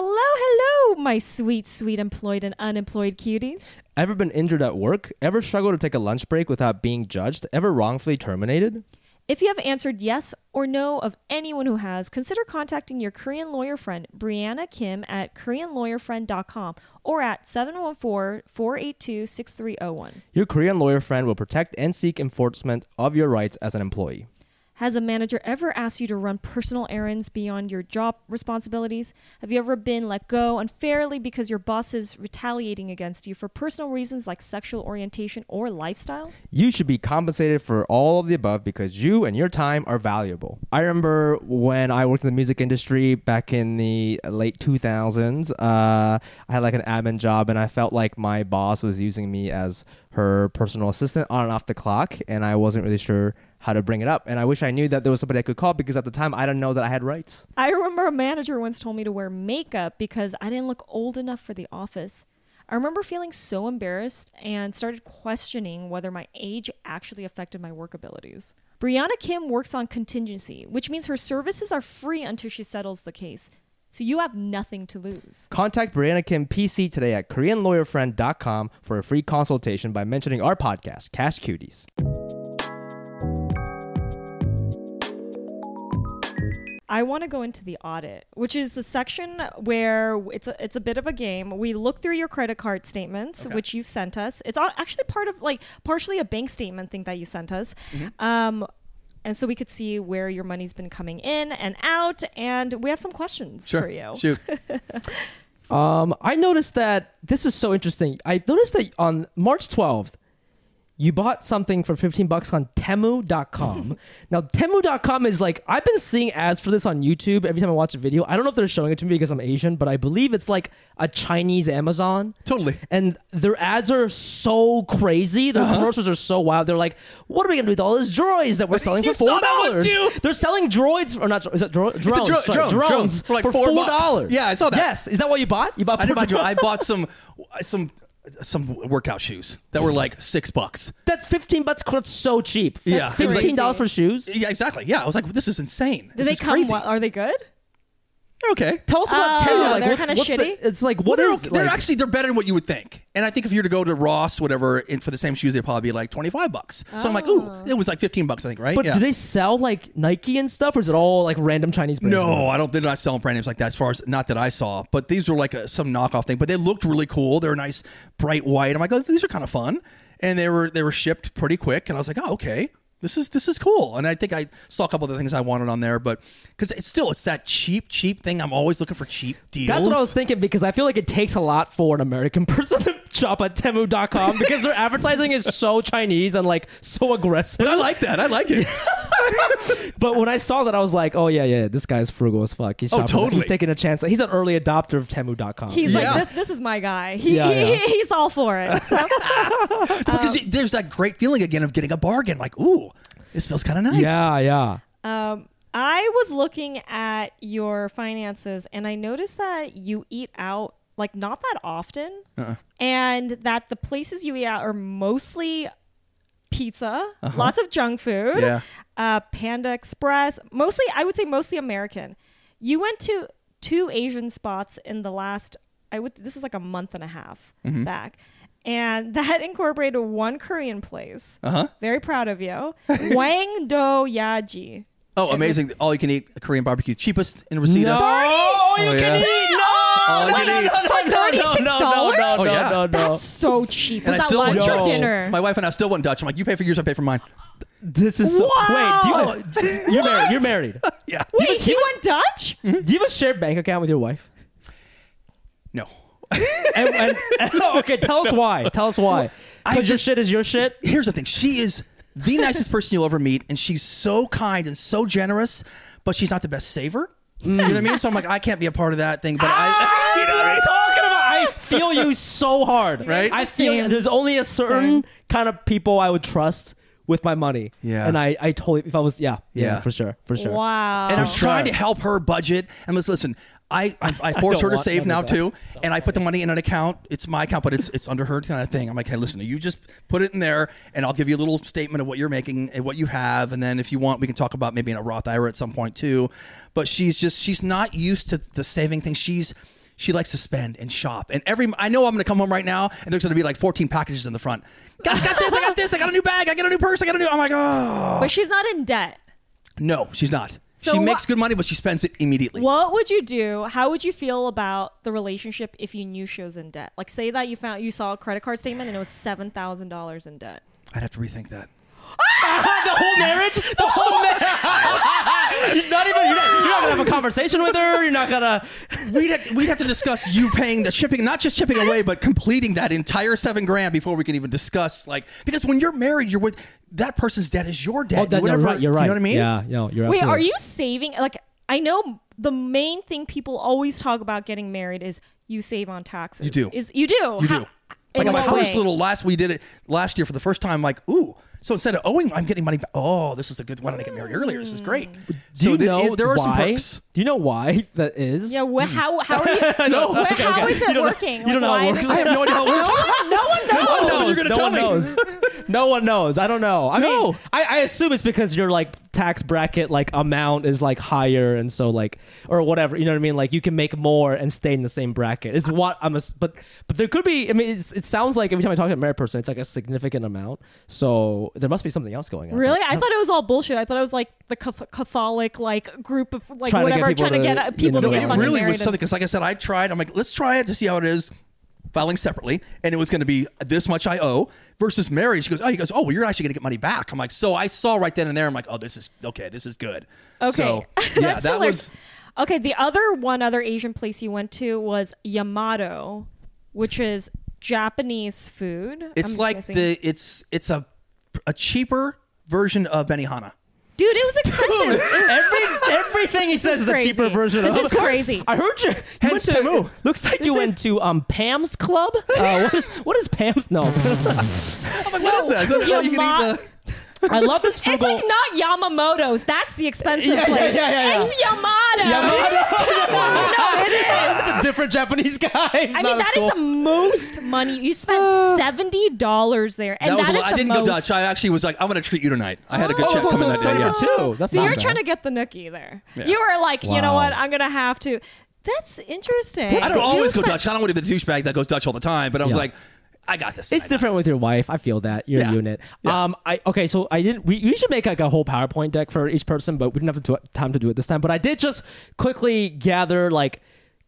Hello, hello, my sweet, sweet employed and unemployed cuties. ever been injured at work? Ever struggled to take a lunch break without being judged? Ever wrongfully terminated? If you have answered yes or no of anyone who has, consider contacting your Korean lawyer friend, Briana Kim, at KoreanLawyerFriend.com or at 714 482 6301. Your Korean lawyer friend will protect and seek enforcement of your rights as an employee. Has a manager ever asked you to run personal errands beyond your job responsibilities? Have you ever been let go unfairly because your boss is retaliating against you for personal reasons like sexual orientation or lifestyle? You should be compensated for all of the above because you and your time are valuable. I remember when I worked in the music industry back in the late 2000s, uh, I had like an admin job and I felt like my boss was using me as her personal assistant on and off the clock, and I wasn't really sure how to bring it up. And I wish I knew that there was somebody I could call because at the time I didn't know that I had rights. I remember a manager once told me to wear makeup because I didn't look old enough for the office. I remember feeling so embarrassed and started questioning whether my age actually affected my work abilities. Briana Kim works on contingency, which means her services are free until she settles the case. So you have nothing to lose. Contact Briana Kim PC today at KoreanLawyerFriend.com for a free consultation by mentioning our podcast, Cash Cuties. I want to go into the audit, which is the section where it's a, it's a bit of a game. We look through your credit card statements, which you've sent us. It's actually part of like partially a bank statement thing that you sent us. Um, and so we could see where your money's been coming in and out, and we have some questions Sure. for you. Shoot. Um, I noticed that this is so interesting. I noticed that on March 12th, you bought something for 15 bucks on Temu.com. now, Temu.com is like, I've been seeing ads for this on YouTube every time I watch a video. I don't know if they're showing it to me because I'm Asian, but I believe it's like a Chinese Amazon. Totally. And their ads are so crazy. Their uh-huh. commercials are so wild. They're like, what are we going to do with all these droids that we're selling for saw that one $4? They're selling droids, or not, is that dro- drones? dro- Sorry, drone, drones, drones for like for four $4. Yeah, I saw that. Yes. Is that what you bought? You bought I four didn't buy. I bought some some some workout shoes that were like six bucks. That's 15 bucks. That's so cheap. Yeah. $15 for shoes. Yeah, exactly. Yeah, I was like, this is insane. Do this they is come? crazy. Well, are they good? They're okay. Tell us about Oh, Temu. Like, they're what's, kinda what's the- shitty? it's like, Well, what they're, is, they're like- actually they're better than what you would think. And I think if you were to go to Ross, whatever, and for the same shoes, they'd probably be like twenty five bucks. So I'm like, ooh, oh. it was like fifteen bucks, I think, right? But yeah. do they sell like Nike and stuff, or is it all like random Chinese brands? No, I don't. They're not selling brand names like that. As far as not that I saw, but these were like a, some knockoff thing. But they looked really cool. They're nice, bright white. I'm like, oh, these are kind of fun. And they were they were shipped pretty quick. And I was like, oh, okay, this is this is cool. And I think I saw a couple of the things I wanted on there, but because it's still it's that cheap cheap thing. I'm always looking for cheap deals. That's what I was thinking because I feel like it takes a lot for an American person to shop at Temu.com because their advertising is so Chinese and like so aggressive. But I like that. I like it. But when I saw that, I was like, oh, yeah, yeah, this guy's frugal as fuck. He's Oh, totally. He's taking a chance. He's an early adopter of Temu.com. He's Yeah. like, this, this is my guy. He, Yeah, he- yeah. he's all for it. So, because it- um, there's that great feeling again of getting a bargain. Like, ooh, this feels kind of nice. yeah, yeah. um, I was looking at your finances and I noticed that you eat out like not that often, Uh-uh. and that the places you eat out are mostly pizza, lots of junk food. Yeah. Uh, Panda Express, mostly I would say mostly American. You went to two Asian spots in the last I would this is like a month and a half Mm-hmm. back. And that incorporated one Korean place. Uh-huh. Very proud of you. Wang Do Yaji. Oh, amazing! All you can eat Korean barbecue, cheapest in Reseda. No, all you Oh, can yeah. eat. No, All you no, can eat. no, no, For no, no, $36? no, no, no, Oh, yeah. no, no. That's so cheap. Was I that still lunch or dinner? My wife and I still went Dutch. I'm like, you pay for yours, I pay for mine. This is so. Wow. Wait, do you, you're married. You're married. Yeah. Wait, he went Dutch? Mm-hmm. Do you have a shared bank account with your wife? No. And, and, oh, okay, tell us why. Tell us why. I Because your just- shit is your shit. Here's the thing. She is the nicest person you'll ever meet, and she's so kind and so generous, but she's not the best saver. You know what I mean? So I'm like, I can't be a part of that thing. But I, ah, you know what I mean? talking about? I feel you so hard. Right? I feel Same. there's only a certain Same. kind of people I would trust with my money. Yeah. And I, I totally, if I was, yeah, yeah, Yeah. for sure, for sure. Wow. And I'm For trying to help her budget. And let's listen. I I, I force don't her to save now of that. too, and I put the money in an account. It's my account, but it's it's under her kind of thing. I'm like, hey, listen, you just put it in there, and I'll give you a little statement of what you're making and what you have, and then if you want, we can talk about maybe in a Roth IRA at some point too. But she's just she's not used to the saving thing. She's she likes to spend and shop, and every I know I'm going to come home right now, and there's going to be like 14 packages in the front. Got, got this, I got this, I got a new bag, I got a new purse, I got a new. I'm like, oh but she's not in debt. no, she's not. So she makes good money, but she spends it immediately. What would you do? How would you feel about the relationship if you knew she was in debt? Like, say that you found you saw a credit card statement and it was seven thousand dollars in debt. I'd have to rethink that. the whole marriage? The whole marriage? not even, you're not, you're not gonna have a conversation with her. You're not gonna. We'd have, we'd have to discuss you paying the shipping, not just chipping away, but completing that entire seven grand before we can even discuss like because when you're married, you're with that person's debt is your debt. Oh, then you're Whatever- right. You're right. You know what I mean? Yeah, no, you're Wait, absolutely are you saving? Like, I know the main thing people always talk about getting married is you save on taxes. You do. Is you do. You How- do. Like on my what first way? little last, we did it last year for the first time. Like, ooh, so instead of owing, I'm getting money back. Oh, this is a good. Why did I get married earlier? This is great. Mm. Do so you know it- there are why? some perks. Do you know why that is? Yeah. Wh- hmm. how how are you? No, wh- okay, how okay. is You it don't know- working? you don't know how it why works? does I have no idea how it works. No one knows. No one knows. you're gonna no tell one me. knows. no one knows. I don't know. I No. mean, I, I assume it's because your like tax bracket like amount is like higher, and so like or whatever. You know what I mean? Like you can make more and stay in the same bracket. Is what I'm. A, but but there could be. I mean, it's, it sounds like every time I talk to a married person, it's like a significant amount. So there must be something else going on. Really? I thought it was all bullshit. I thought it was like the Catholic like group of like Trying to get whatever people trying to to, get uh, you people know, to No, get it fucking really married. was something because, like I said, I tried. I'm like, let's try it to see how it is. Filing separately, and it was going to be this much I owe versus marriage. She goes, oh, he goes, oh, well, you're actually going to get money back. I'm like, so I saw right then and there. I'm like, oh, this is okay. This is good. Okay. So yeah, That's that hilarious. was. Okay, the other one other Asian place you went to was Yamato, which is Japanese food. It's I'm like guessing. the it's it's a a cheaper version of Benihana. Dude, it was expensive. It- Every everything he says is is, a cheaper version This of. is crazy. I heard you. you Hence went to, Temu. Looks like you This went to um Pam's Club. Uh, what is what is Pam's? No, I'm like, what is that? Is that how you can Yama- eat the? I love this food. it's like not Yamamoto's. That's the expensive Yeah, yeah, place. yeah, yeah, yeah. It's Yamato. Yamato. no, it is. a different Japanese guy. I mean, that is the most money. You spent seventy dollars there, and That was that lot. is I didn't go. Dutch. I actually was like, I'm going to treat you tonight. I had a good Oh, check so- coming so that day. Yeah. for two. That's So you're bad. trying to get the nookie there. Yeah. You were like, you know what? I'm gonna have to. That's interesting. I don't always go Dutch. I don't want to be the douchebag that goes Dutch all the time. But I was Yeah. like, I got this. It's I got different with your wife. I feel that you're Yeah. a unit. Yeah. Um, I okay. So I didn't. We, we should make like a whole PowerPoint deck for each person, but we didn't have to do, time to do it this time. But I did just quickly gather like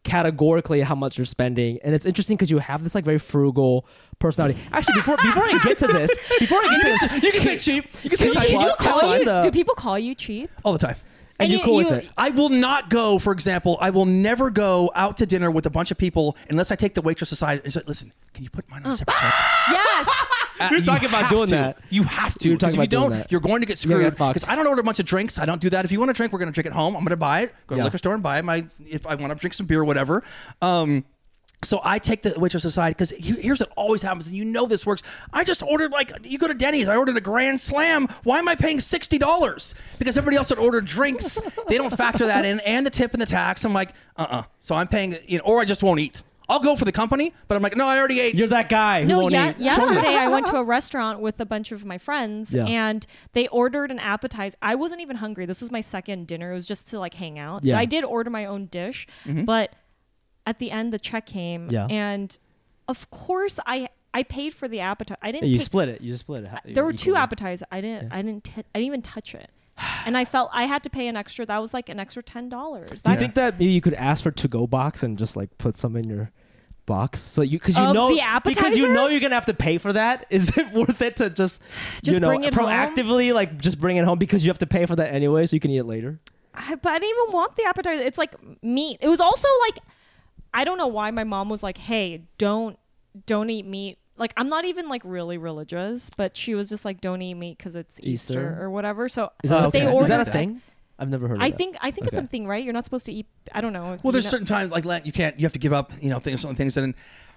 categorically how much you're spending, and it's interesting because you have this like very frugal personality. Actually, before before I get to this, before I get to this, You can say cheap. You can say Can tight you tell us the- Do people call you cheap? all the time. And And you're cool you- with it. I will not go, for example, I will never go out to dinner with a bunch of people unless I take the waitress aside and say, listen, can you put mine on a separate check? Yes. Uh, You're you talking about doing to. that. You have to. You're Because talking if you about doing don't, that. you're going to get screwed. Because I don't order a bunch of drinks. I don't do that. If you want to drink, we're going to drink at home. I'm going to buy it. Go to Yeah. the liquor store and buy it. My if I want to drink some beer, or whatever. Um, so I take the waitress aside because here's what always happens, and you know this works. I just ordered like you go to Denny's. I ordered a Grand Slam. Why am I paying sixty dollars? Because everybody else had ordered drinks. they don't factor that in, and the tip and the tax. I'm like, uh, uh So I'm paying, you know, or I just won't eat. I'll go for the company, but I'm like, no, I already ate. You're that guy who No, won't yeah, eat. yesterday I went to a restaurant with a bunch of my friends Yeah. and they ordered an appetizer. I wasn't even hungry. This was my second dinner. It was just to like hang out. Yeah. I did order my own dish, but at the end the check came Yeah. and of course I I paid for the appetizer. I didn't you take, split it. You just split it. There were two appetizers. I didn't I didn't t- I didn't even touch it. and I felt I had to pay an extra. That was like an extra ten dollars. Do you think that maybe you could ask for to go box and just like put some in your box so you because you Of know the appetizer because you know you're gonna have to pay for that is it worth it to just you Just know bring it home? proactively like just bring it home because you have to pay for that anyway so you can eat it later I, but I didn't even want the appetizer. It's like meat. It was also like I don't know why my mom was like, "Hey, don't don't eat meat." Like I'm not even like really religious, but she was just like, "Don't eat meat because it's Easter. Easter? or whatever." So is that, they okay. ordered is that a that. thing I've never heard of I that. think I think it's Okay. something, right? You're not supposed to eat. I don't know. Well, there's know- certain times like Lent, you can't. You have to give up. You know, things, certain things, and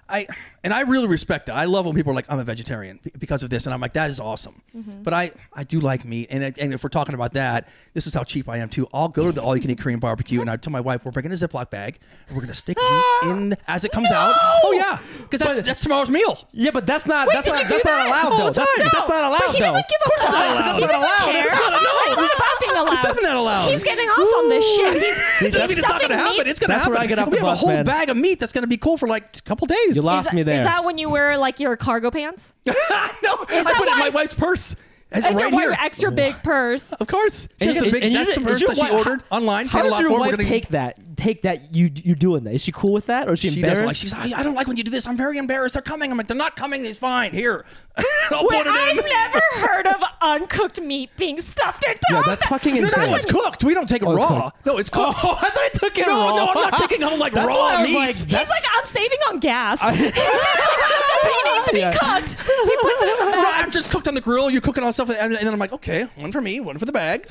I and I really respect that. I love when people are like, "I'm a vegetarian because of this," and I'm like, "That is awesome." Mm-hmm. But I I do like meat, and and if we're talking about that, this is how cheap I am too. I'll go to the all you can eat Korean barbecue, and I tell my wife we're bringing a Ziploc bag, and we're gonna stick meat in as it comes out. Oh yeah, because that's that's tomorrow's meal. yeah but that's not that's not that's not allowed All though that's, time. that's not allowed But he doesn't give a course it's fuck. not allowed. He not doesn't allowed. care. It's not- no. It's not about being allowed. It's definitely not allowed. He's getting off on this shit. He's, See, he's Doesn't mean it's not gonna happen. meat. It's gonna That's happen. where I get off we the have a whole man. bag of meat that's gonna be cool for like a couple days. You lost is, me that- there Is that when you wear like your cargo pants? no, I that put it in my wife's purse. It's It's right your here. extra big oh. purse. Of course. And Just you- the big, and you- that's the purse that she wife- ordered online. how paid a lot your for. We're wife gonna take that take that you you're doing that is she cool with that or is she, She embarrassed like. She's. I, I don't like when you do this. I'm very embarrassed. They're coming. I'm like. They're not coming. It's fine. Here, I'll Wait, put it I've in. never heard of uncooked meat being stuffed into. yeah that's fucking insane no, it's cooked. We don't take it Oh, raw. cooked. No, it's cooked. Oh, I thought I took it No, raw. no, I'm not taking home, like, That's raw why I was meat. Like, He's that's He's like, I'm saving on gas. he needs to be Yeah. cooked. He puts it in the No, bag. I'm just cooked on the grill. You're cooking all stuff, and, and then I'm like, okay, one for me, one for the bag.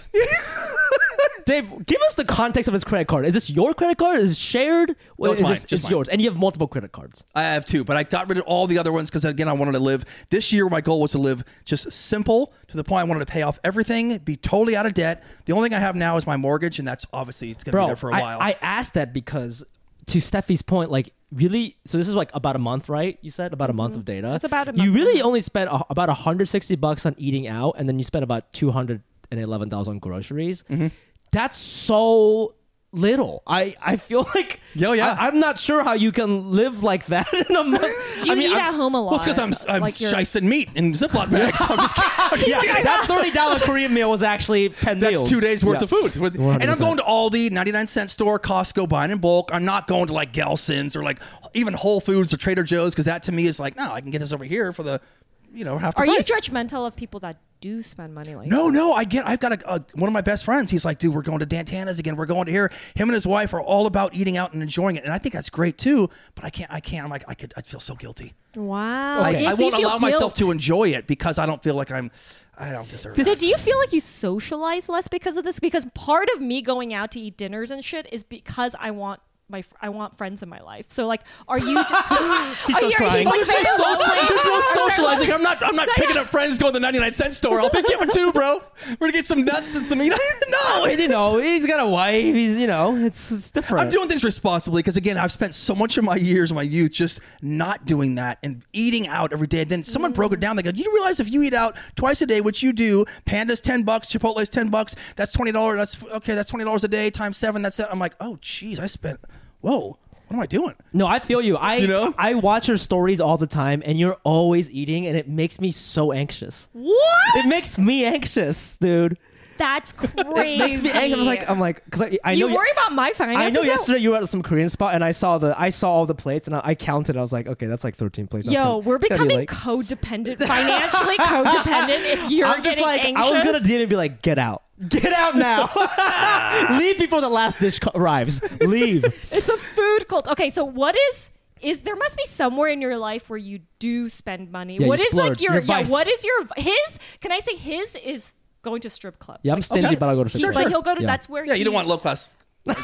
Dave, give us the context of his credit card. Is this your credit card? Is it shared? Well, it's is mine, this- just it's mine. yours, and you have multiple credit cards. I have two, but I got rid of all the other ones because again, I wanted to live. This year, my goal was to live just simple to the point I wanted to pay off everything, be totally out of debt. The only thing I have now is my mortgage, and that's obviously it's going to be there for a I, while. I asked that because, to Steffie's point, like really. So this is like about a month, right? You said about a month of data. It's about a month You really only spent a, about 160 bucks on eating out, and then you spent about 211 dollars on groceries. Mm-hmm. That's so little. I I feel like Yo, yeah. I, am not sure how you can live like that in a month. Do you I mean, eat I'm- at home a lot? well, it's because I'm I'm Like you're- shicing meat in Ziploc bags. I'm just kidding. I'm just Yeah, kidding. that thirty dollar Korean meal was actually ten That's meals. two days worth Yeah. of food. With- And I'm going to Aldi, 99 cent store, Costco, buying in bulk. I'm not going to like Gelson's or like even Whole Foods or Trader Joe's because that to me is like, no, I can get this over here for the, you know, half the Are you judgmental of people that do spend money like No, no, I get. I've got a, a one of my best friends. He's like, dude, we're going to Dan Tana's again. We're going to here. Him and his wife are all about eating out and enjoying it, and I think that's great too. But I can't. I can't. I'm like, I could. I feel so guilty. that? Wow. I, Okay. I So you won't feel allow myself to enjoy it because I don't feel like I'm. I don't deserve So it. do you feel like you socialize less because of this? Because part of me going out to eat dinners and shit is because I want my fr- I want friends in my life. So like, are you? Just, He starts crying. There's no, very social, there's no socializing. I'm not. I'm not picking up friends going to the 99 cent store. I'll pick you up too, bro. We're gonna get some nuts and some meat. no, you know, he's got a wife. He's you know, it's, it's different. I'm doing things responsibly because again, I've spent so much of my years, my youth, just not doing that and eating out every day. And then someone broke it down. They go, "Do "You realize if you eat out twice a day, which you do, Panda's ten bucks, Chipotle's ten bucks. That's twenty dollars. That's okay. That's twenty dollars a day times seven. That's that." I'm like, "Oh, geez, I spent. Whoa, what am I doing?" No, I feel you. I You know? I watch your stories all the time, and you're always eating, and it makes me so anxious. What? It makes me anxious, dude. That's crazy. It makes me anxious. I'm like, I'm like, because I, I know you know worry about my finances. I know though? yesterday you were at some Korean spot, and I saw the I saw all the plates, and I, I counted. I was like, okay, that's like 13 plates. That's Yo, gonna- we're gotta be becoming like- codependent, financially codependent. If you're I'm just like, anxious, I was gonna DM and be like, get out, get out now, leave before the last dish arrives. Leave. It's a food cult. Okay, so what is is there must be somewhere in your life where you do spend money. Yeah, what is like your, Your yeah? What is your his? Can I say his is going to strip clubs? Yeah, I'm Like, stingy, okay. but I'll go to Sure, strip But he'll go to Yeah. that's where Yeah, you don't want low class. Well,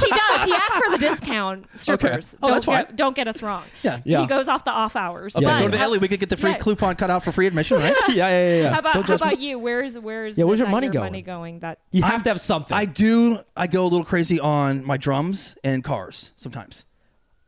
he does. He asks for the discount. Strippers. Oh, don't that's get, fine. don't get us wrong. Yeah. Yeah. He goes off the off hours. Okay, But go to the how- Ellie. We could get the free Yeah. coupon cut out for free admission, right? yeah, yeah, yeah, yeah. How about Don't how judge me. about you? Where's where's Yeah, where's your that money your going? money going? That You have to have something. I do. I go a little crazy on my drums and cars sometimes.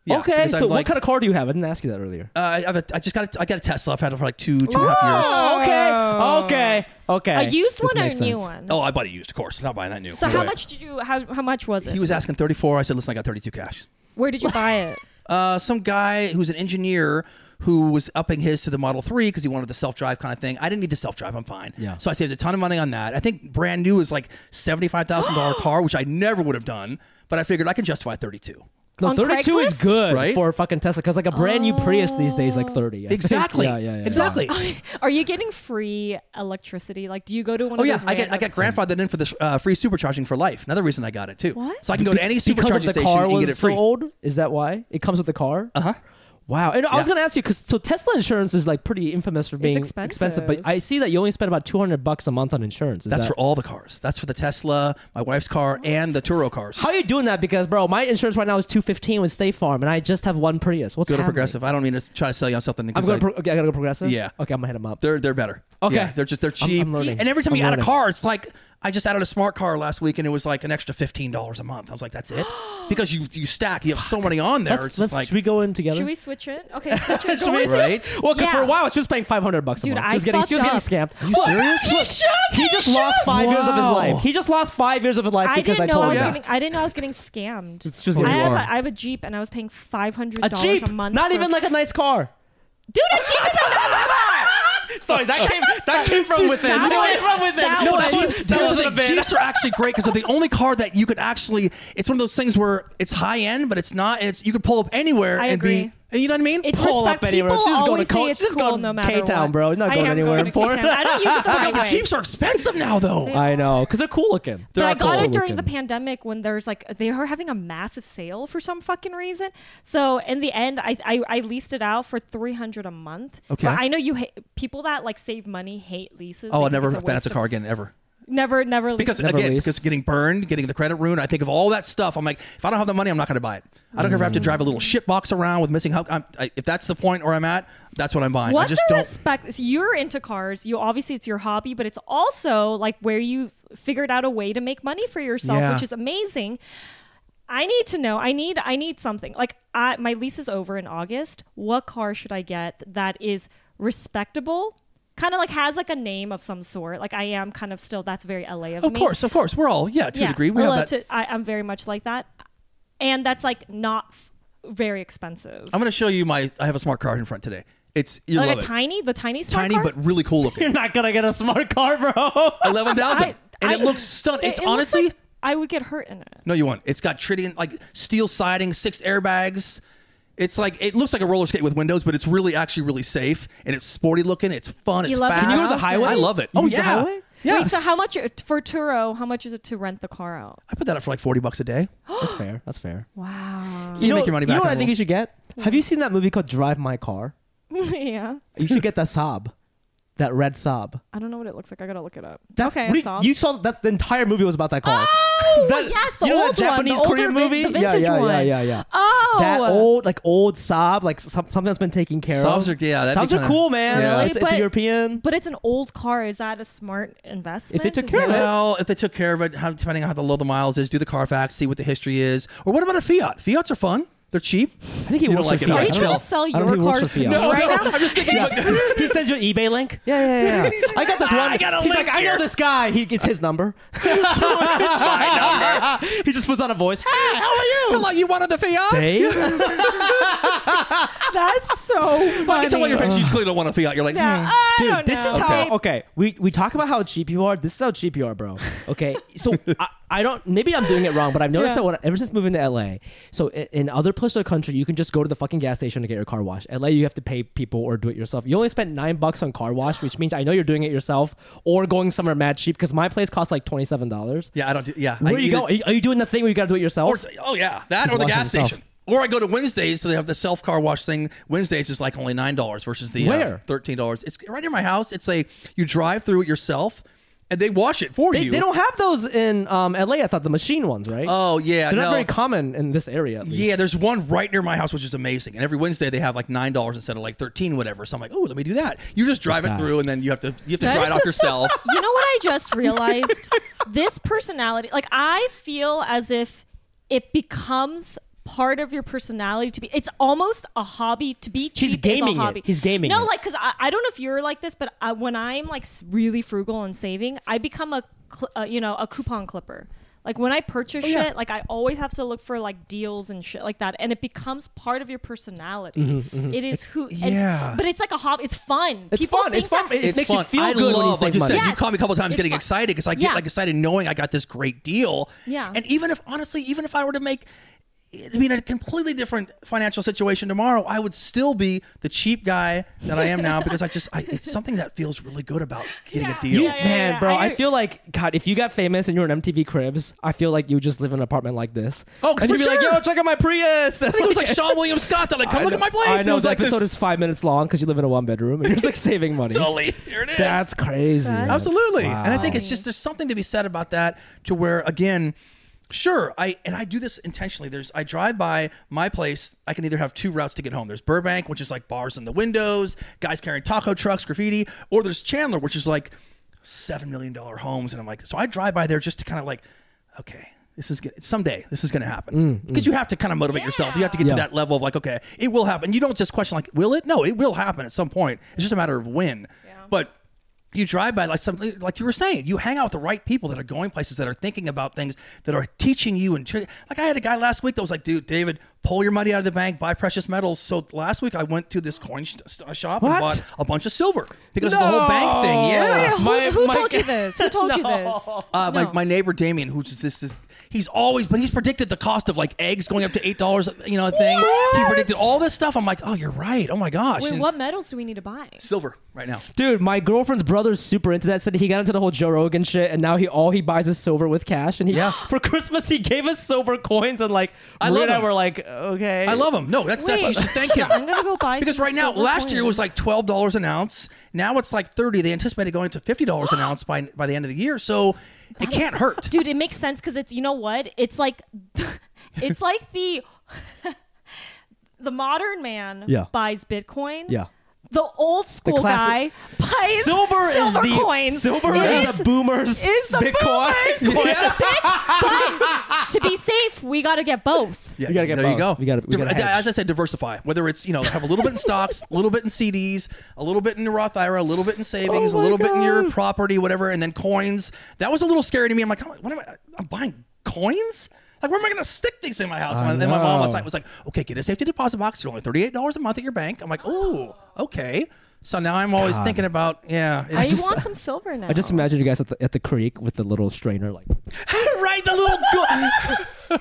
Yeah, okay, so I'm what like- kind of car do you have? I didn't ask you that earlier. Uh, I, have a, I just got a, I got a Tesla. I've had it for like two two and a half years. Oh, okay, okay, okay. A used This one or a makes new sense. one? Oh, I bought it used, of course. Not buying that new. So No how way. much did you? How how much was it? He was asking 34. I said, listen, I got 32 cash. Where did you buy it? Uh, some guy who's an engineer who was upping his to the Model 3 because he wanted the self drive kind of thing. I didn't need the self drive. I'm fine. Yeah. So I saved a ton of money on that. I think brand new is like $75,000 car, which I never would have done, but I figured I can justify 32. No, On 32 is Craigslist? good Right? for a fucking Tesla because like a brand new Prius these days like 30. I think. Exactly. yeah, yeah, yeah. Exactly. Are you getting free electricity? Like, do you go to one Oh of yeah, those? I get I random- get grandfathered in for this uh, free supercharging for life. Another reason I got it too. What? So I can go to any because of supercharging the station car and was get it free. so old. Is that why it comes with the car? Uh huh. Wow. And I was Yeah. gonna ask you because so Tesla insurance is like pretty infamous for being expensive. but I see that you only spend about 200 bucks a month on insurance. Is That's that- for all the cars. That's for the Tesla, my wife's car, and the Turo cars. How are you doing that? Because bro, my insurance right now is 215 with State Farm, and I just have one Prius. What's go to happening? Progressive. I don't mean to try to sell you on something. I'm 'cause going. I- Pro- okay, I gotta go progressive. Yeah. Okay, I'm gonna hit them up. They're they're better. Okay. Yeah, they're just they're I'm- cheap. I'm learning. And every time I'm you add a car, it's like I just added a smart car last week, and it was like an extra fifteen dollars a month. I was like, that's it, because you you stack. You have so many on there. Let's, it's just let's- like should we go in together? Should we switch it? Okay, switch it. Should Go we- right. Well, because for a while she was paying 500 bucks a Dude, month. I She was getting she was getting fucked scammed. Are you serious? He should. He just lost five years of his life. He just lost five years of his life I because didn't I know I told was him. Yeah. I didn't know I was getting scammed. She was I have, a, I have a Jeep and I was paying five hundred a dollars Jeep, a month. not even like a nice car. dude, a Jeep is a nice car. Sorry, that came that came from within. that That was- came from within. that No, was- that Jeeps, was- that was the thing, bit. Jeeps are actually great because they're the only car that you could actually. It's one of those things where it's high end, but it's not. It's you could pull up anywhere I and agree. be. You know what I mean? It's Pull respect. up anywhere. People She's going to always Co- say it's she's cool going no matter K-Town, what. bro. You're not I going am anywhere going to important. K-Town. I don't use it the But right the way. Jeeps are expensive now, though. I know, because they're cool looking. But I They're got cool it during looking. the pandemic when there's like they were having a massive sale for some fucking reason. So in the end, I I, I leased it out for three hundred a month. Okay. But I know you hate people that like save money hate leases. Oh, I'll think never it's a finance a of- car again ever. Never, never. lease- Because Never again, lease. because getting burned, getting the credit ruined, I think of all that stuff. I'm like, if I don't have the money, I'm not going to buy it. I don't care if I have to mm. drive a little shit box around with missing help. I'm, I, if that's the point where I'm at, that's what I'm buying. What's I just the don't. respect? so You're into cars. You obviously it's your hobby, but it's also like where you figured out a way to make money for yourself, Yeah. which is amazing. I need to know. I need. I need something. Like I, my lease is over in August. What car should I get that is respectable? Kind of like has like a name of some sort. Like I am kind of still. That's very LA of me. Of me. course, of course, we're all yeah to a degree. We I have love that. to- I, I'm very much like that, and that's like not f- very expensive. I'm going to show you my. I have a smart car in front today. It's you like love a it. tiny, the tiny smart tiny car? but really cool looking. You're not gonna get a smart car, bro. Eleven thousand, I- and it looks stunning. It's it looks honestly. like I would get hurt in it. No, you won't. It's got Tridion, like steel siding, six airbags. It's like it looks like a roller skate with windows, but it's really actually really safe and it's sporty looking. It's fun. You It's love it? fast. Can you use the highway? I love it. Oh, you oh use the yeah, highway? yeah. Wait, so how much for Turo? How much is it to rent the car out? I put that up for like forty bucks a day. That's fair. That's fair. Wow. So you, make your money You back. know what I think you should get? Have you seen that movie called Drive My Car? yeah. You should get that Saab, that red Saab. I don't know what it looks like. I gotta look it up. That's, okay, what do you, saw. you saw that the entire movie was about that car. Oh, that, yes, the you know old that Japanese one, the Korean older vin- movie. the vintage yeah, yeah, one. yeah, yeah, yeah. Oh, That old, like old Saab, like some, something that's been taken care Saabs of. are- yeah, that'd be Saabs are kinda- cool, man. yeah. It's, it's a But- European. But it's an old car. Is that a smart investment? If they took care of it. Well, if they took care of it, how, depending on how the low the miles is, do the Carfax, see what the history is, or what about a Fiat? Fiats are fun. They're cheap. I think he You works don't like for it, Fiat. Are Are you you I don't trying to sell I don't your think he works cars for to me Fiat. No, right no, now? I'm just thinking. Yeah. he sends you an eBay link. Yeah, yeah, yeah. I got this one. I got a He's link like, I know here. this guy. He gets his number. it's my number. he just puts on a voice. Hey, how are you? Hello, you wanted the Fiat? Dave. That's so funny. I can tell by your face you clearly don't want a Fiat. You're like, Yeah, hmm. I Dude, don't this is know. how. Okay, we we talk about how cheap you are. This is how cheap you are, bro. Okay, so I, I don't. Maybe I'm doing it wrong, but I've noticed Yeah. that when, ever since moving to LA, so in, in other places of the country, you can just go to the fucking gas station to get your car washed. LA, you have to pay people or do it yourself. You only spend nine bucks on car wash, which means I know you're doing it yourself or going somewhere mad cheap because my place costs like twenty seven dollars. yeah, I don't do. Yeah, Where I you either- go? Are you, are you doing the thing where you got to do it yourself? Or, oh yeah, that He's or the gas himself. station. Or I go to Wednesdays, so they have the self car wash thing. Wednesdays is like only nine dollars versus the uh, thirteen dollars. It's right near my house. It's a you drive through it yourself, and they wash it for they, you. they don't have those in um, LA. I thought the machine ones, right? Oh yeah, They're no. not very common in this area. At least. Yeah, there's one right near my house, which is amazing. And every Wednesday they have like nine dollars instead of like thirteen, whatever. So I'm like, oh, let me do that. You just drive it through, and then you have to you have to That dry is- it off yourself. You know what I just realized? this personality, like I feel as if it becomes part of your personality to be. It's almost a hobby to be cheap. He's gaming is it. a hobby. He's gaming No, it. like because I, I don't know if you're like this, but I, when I'm like really frugal and saving, I become a cl- uh, you know a coupon clipper. Like when I purchase Oh, yeah. shit, like I always have to look for like deals and shit like that, and it becomes part of your personality. Mm-hmm, It is who, and- Yeah. but it's like a hobby. It's fun. It's People fun. It's fun. that- It it's makes you feel I good when you love, like you money. said, you Yes. call me a couple times It's getting fun. excited because I get Yeah. like excited knowing I got this great deal. Yeah. And even if honestly, even if I were to make I mean, a completely different financial situation tomorrow, I would still be the cheap guy that I am now because I just, I, it's something that feels really good about getting Yeah. a deal. You- Yeah, yeah, man, yeah. bro, I, I- feel like God. If you got famous and you're an MTV Cribs, I feel like you just live in an apartment like this. Oh, and you'd for be like, "Yo, check out my Prius." I think it was like Seann William Scott that like, come I look at my place. I know it was the like episode this, is five minutes long because you live in a one bedroom and you're just like saving money. Totally. Here it is. That's crazy. That's Absolutely. And I think it's just there's something to be said about that to where again, sure, I and I do this intentionally. There's I drive by my place, I can either have two routes to get home. There's Burbank, which is like bars in the windows, guys carrying taco trucks, graffiti, or there's Chandler, which is like seven million dollar homes. And I'm like, so I drive by there just to kind of like, okay. This is good. Someday this is going to happen because you have to kind of motivate yourself. You have to get to Mm, that level of like, okay, it will happen. You don't just question like, will it? No, it will happen at some point. It's just a matter of when. But you drive by like something like you were saying you hang out with the right people that are going places that are thinking about things that are teaching you and like i had a guy last week that was like dude david pull your money out of the bank buy precious metals so last week i went to this coin sh- st- shop What? and bought a bunch of silver because of the whole bank thing yeah Wait, who, My- who my- told you this? Who told you this? uh, my, No. my neighbor Damien, who's just this, this, he's always, but he's predicted the cost of like eggs going up to eight dollars, you know, a thing. He What? predicted all this stuff. I'm like, oh, you're right. Oh my gosh. Wait, And what metals do we need to buy? silver right now? Dude, my girlfriend's brother's super into that. Said he got into the whole Joe Rogan shit, and now he all he buys is silver with cash. And he, Yeah. for Christmas, he gave us silver coins, and like I Maria love and I him. were like, okay, I love him. No, that's that. You should thank him. I'm gonna go buy because some right now, silver last year was coins. like twelve dollars an ounce. Now it's like thirty. They anticipated going to fifty dollars an ounce by by the end of the year. So it can't hurt. dude it makes sense because it's you know what it's like it's like the the modern man Yeah. buys bitcoin Yeah. the old school guy classic- buys Silver, silver is the coins silver is the boomers. is the Bitcoin. boomers. Yes. but to be safe we got to get both Yeah, you gotta get both. there you go. both. We gotta- we Diver- gotta as I said, diversify. Whether it's you know have a little bit in stocks, a little bit in CDs, a little bit in your Roth IRA, a little bit in savings, Oh a my little bit in your property, whatever, and then coins. That was a little scary to me. I'm like, what am I? I'm buying coins. Like, where am I going to stick these in my house? I And my, and my mom was like, was like, okay, get a safety deposit box. You're only $38 a month at your bank. I'm like, oh, okay. So now I'm always God. thinking about, yeah. i It's just, want some silver now I just imagine you guys at the, at the creek with the little strainer, like right, the little gold.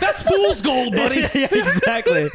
That's fool's gold, buddy. yeah, exactly.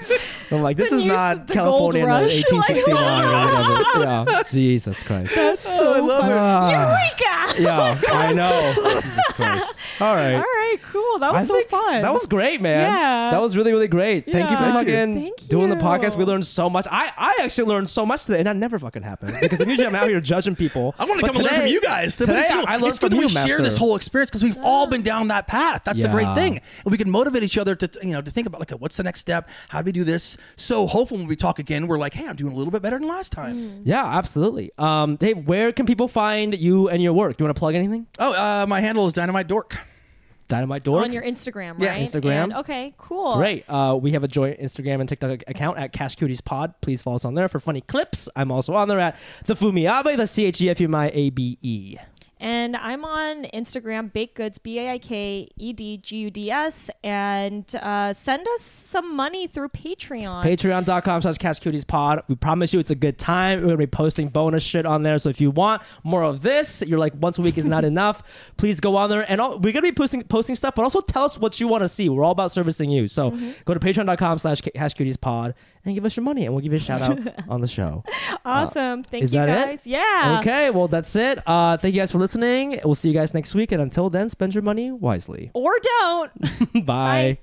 I'm like, this The is news- not California in rush, the like- 1869 or whatever. Yeah, Jesus Christ. Oh, I love it. Eureka! yeah, I know. Jesus Christ. All right. all right cool that was I so think fun That was great, man. Yeah. That was really, really great. Thank you for Yeah. Thank you. fucking Thank doing the you. podcast. We learned so much. I, I actually learned so much today, and that never fucking happens because usually I'm out here judging people. I want to But come and learn from today- you guys. But Today, it's, cool. I learned it's good from that we you, share Master. this whole experience because we've all been down that path. That's the great Yeah. thing, and we can motivate each other to you know to think about like what's the next step. How do we do this? So hopefully when we talk again, we're like, hey, I'm doing a little bit better than last time. Yeah, absolutely. Um, hey, where can people find you and your work? Do you want to plug anything? Oh, uh, my handle is Dynamite Dork. Dynamite Dork. on your Instagram, right? Yeah, right? Instagram. And- okay, cool. Great. Uh, we have a joint Instagram and TikTok account at Cash Cuties Pod. Please follow us on there for funny clips. I'm also on there at the Fumiabe, the C H E F U M I A B E. And I'm on Instagram, Baked Goods, B A I K E D G U D S, and uh, send us some money through Patreon. Patreon.com slash Cash Pod. We promise you it's a good time. We're going to be posting bonus shit on there. So if you want more of this, you're like once a week is not enough, please go on there. And all, we're going to be posting posting stuff, but also tell us what you want to see. We're all about servicing you. So Mm-hmm. go to patreon.com slash Cash Pod and give us your money, and we'll give you a shout out on the show. awesome. Thank is you that it? guys. Yeah. Okay, well, that's it. Uh, thank you guys for listening. We'll see you guys next week. And until then, spend your money wisely. Or don't. Bye. Bye.